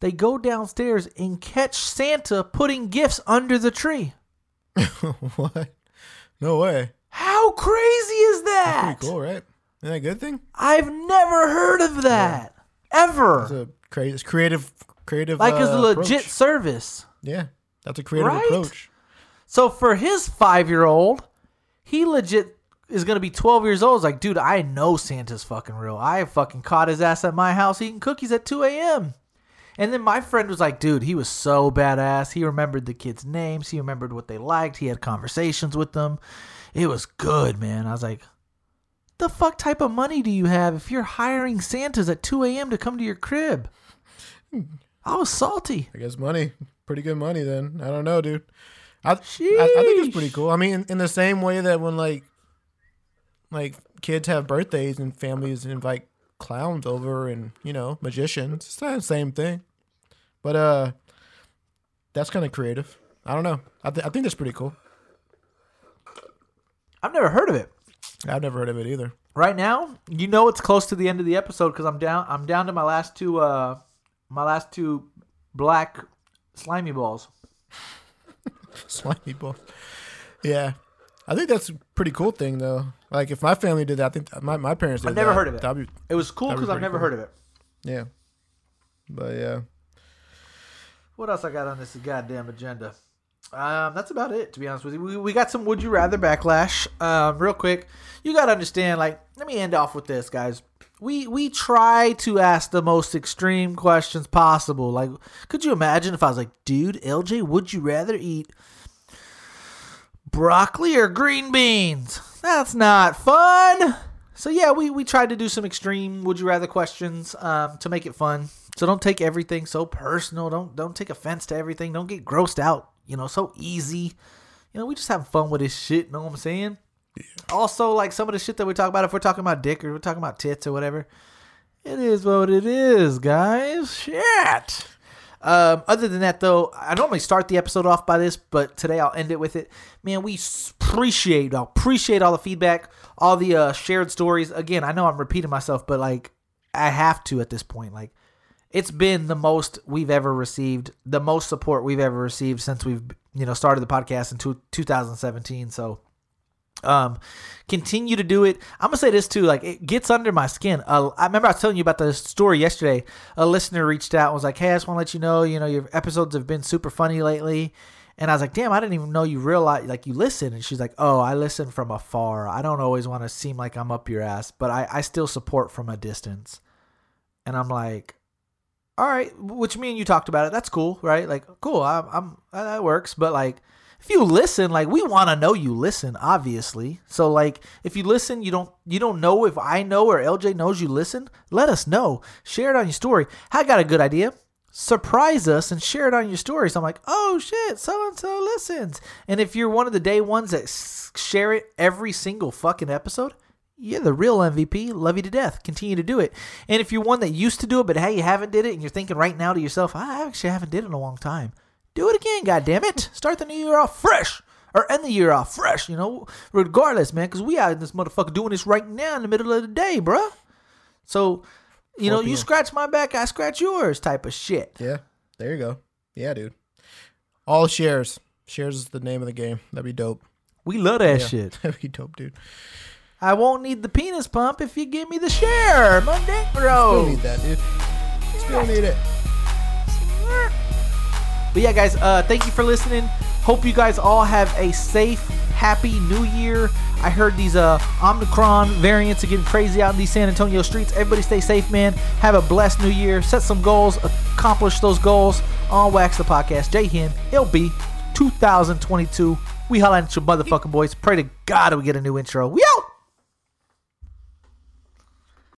They go downstairs and catch Santa putting gifts under the tree. what? No way. How crazy is that? Pretty cool, right? Isn't that a good thing? I've never heard of that. Ever. It's a creative, it's creative, creative. like uh, it's a legit approach. service. Yeah, that's a creative Right? approach. So for his five year old, he legit is gonna be twelve years old. It's like, dude, I know Santa's fucking real. I fucking caught his ass at my house eating cookies at two a.m. And then my friend was like, dude, he was so badass. He remembered the kids' names. He remembered what they liked. He had conversations with them. It was good, man. I was like, the fuck type of money do you have if you're hiring Santas at 2 a.m. to come to your crib? I was salty. I guess money, pretty good money. Then I don't know, dude. I I, I think it's pretty cool. I mean, in, in the same way that when like like kids have birthdays and families invite clowns over and you know magicians, it's not the same thing. But uh, that's kind of creative. I don't know. I th- I think that's pretty cool. I've never heard of it. I've never heard of it either. Right now, you know it's close to the end of the episode because I'm down. I'm down to my last two. Uh, my last two black slimy balls. Slimy ball. Yeah. I think that's a pretty cool thing though. Like if my family did that, I think my, my parents did I've never that, heard of it. That'd be It was cool because I've never cool. heard of it. yeah. But yeah. What else I got on this goddamn agenda? Um, that's about it, to be honest with you. We, we got some would you rather backlash. Um, real quick, you gotta understand. Like, let me end off with this, guys. We we try to ask the most extreme questions possible. Like, could you imagine if I was like, dude, LJ, would you rather eat broccoli or green beans? That's not fun. So yeah, we we tried to do some extreme would you rather questions um, to make it fun. So don't take everything so personal. Don't don't take offense to everything. Don't get grossed out. You know, so easy. You know, we just having fun with this shit. Know what I'm saying? Also, like some of the shit that we talk about, if we're talking about dick or we're talking about tits or whatever, it is what it is, guys. Shit. Um, other than that, though, I normally start the episode off by this, but today I'll end it with it. Man, we appreciate, I appreciate all the feedback, all the uh, shared stories. Again, I know I'm repeating myself, but like I have to at this point. Like it's been the most we've ever received, the most support we've ever received since we've you know started the podcast in two, 2017. So um continue to do it. I'm gonna say this too like it gets under my skin. Uh, i remember i was telling you about the story yesterday. A listener reached out and was like hey i just want to let you know you know your episodes have been super funny lately. And i was like damn i didn't even know you realize like you listen. And she's like oh i listen from afar. I don't always want to seem like i'm up your ass but i, I still support from a distance. And i'm like all right which me and you talked about it. That's cool right? Like cool i'm, I'm that works. But like if you listen like we want to know you listen obviously so like if you listen you don't you don't know if i know or lj knows you listen let us know share it on your story i got a good idea surprise us and share it on your story so i'm like oh shit so and so listens and if you're one of the day ones that share it every single fucking episode you're the real MVP. Love you to death. Continue to do it. And if you're one that used to do it, but hey, you haven't did it, and you're thinking right now to yourself, I actually haven't did it in a long time. Do it again, God damn it! Start the new year off fresh. Or end the year off fresh, you know, regardless, man, because we out in this motherfucker doing this right now in the middle of the day, bruh. So, you know, you scratch my back, I scratch yours type of shit. Yeah, there you go. Yeah, dude. All shares. Shares is the name of the game. That'd be dope. We love that Yeah, shit. That'd be dope, dude. I won't need the penis pump if you give me the share, my dick, Still bro. need that, dude. Still need it. But yeah, guys, uh, thank you for listening. Hope you guys all have a safe, happy New Year. I heard these uh, Omicron variants are getting crazy out in these San Antonio streets. Everybody stay safe, man. Have a blessed New Year. Set some goals. Accomplish those goals. On Wax the Podcast. J Hen. Be 2022. We holla at your motherfucking boys. Pray to God we get a new intro. We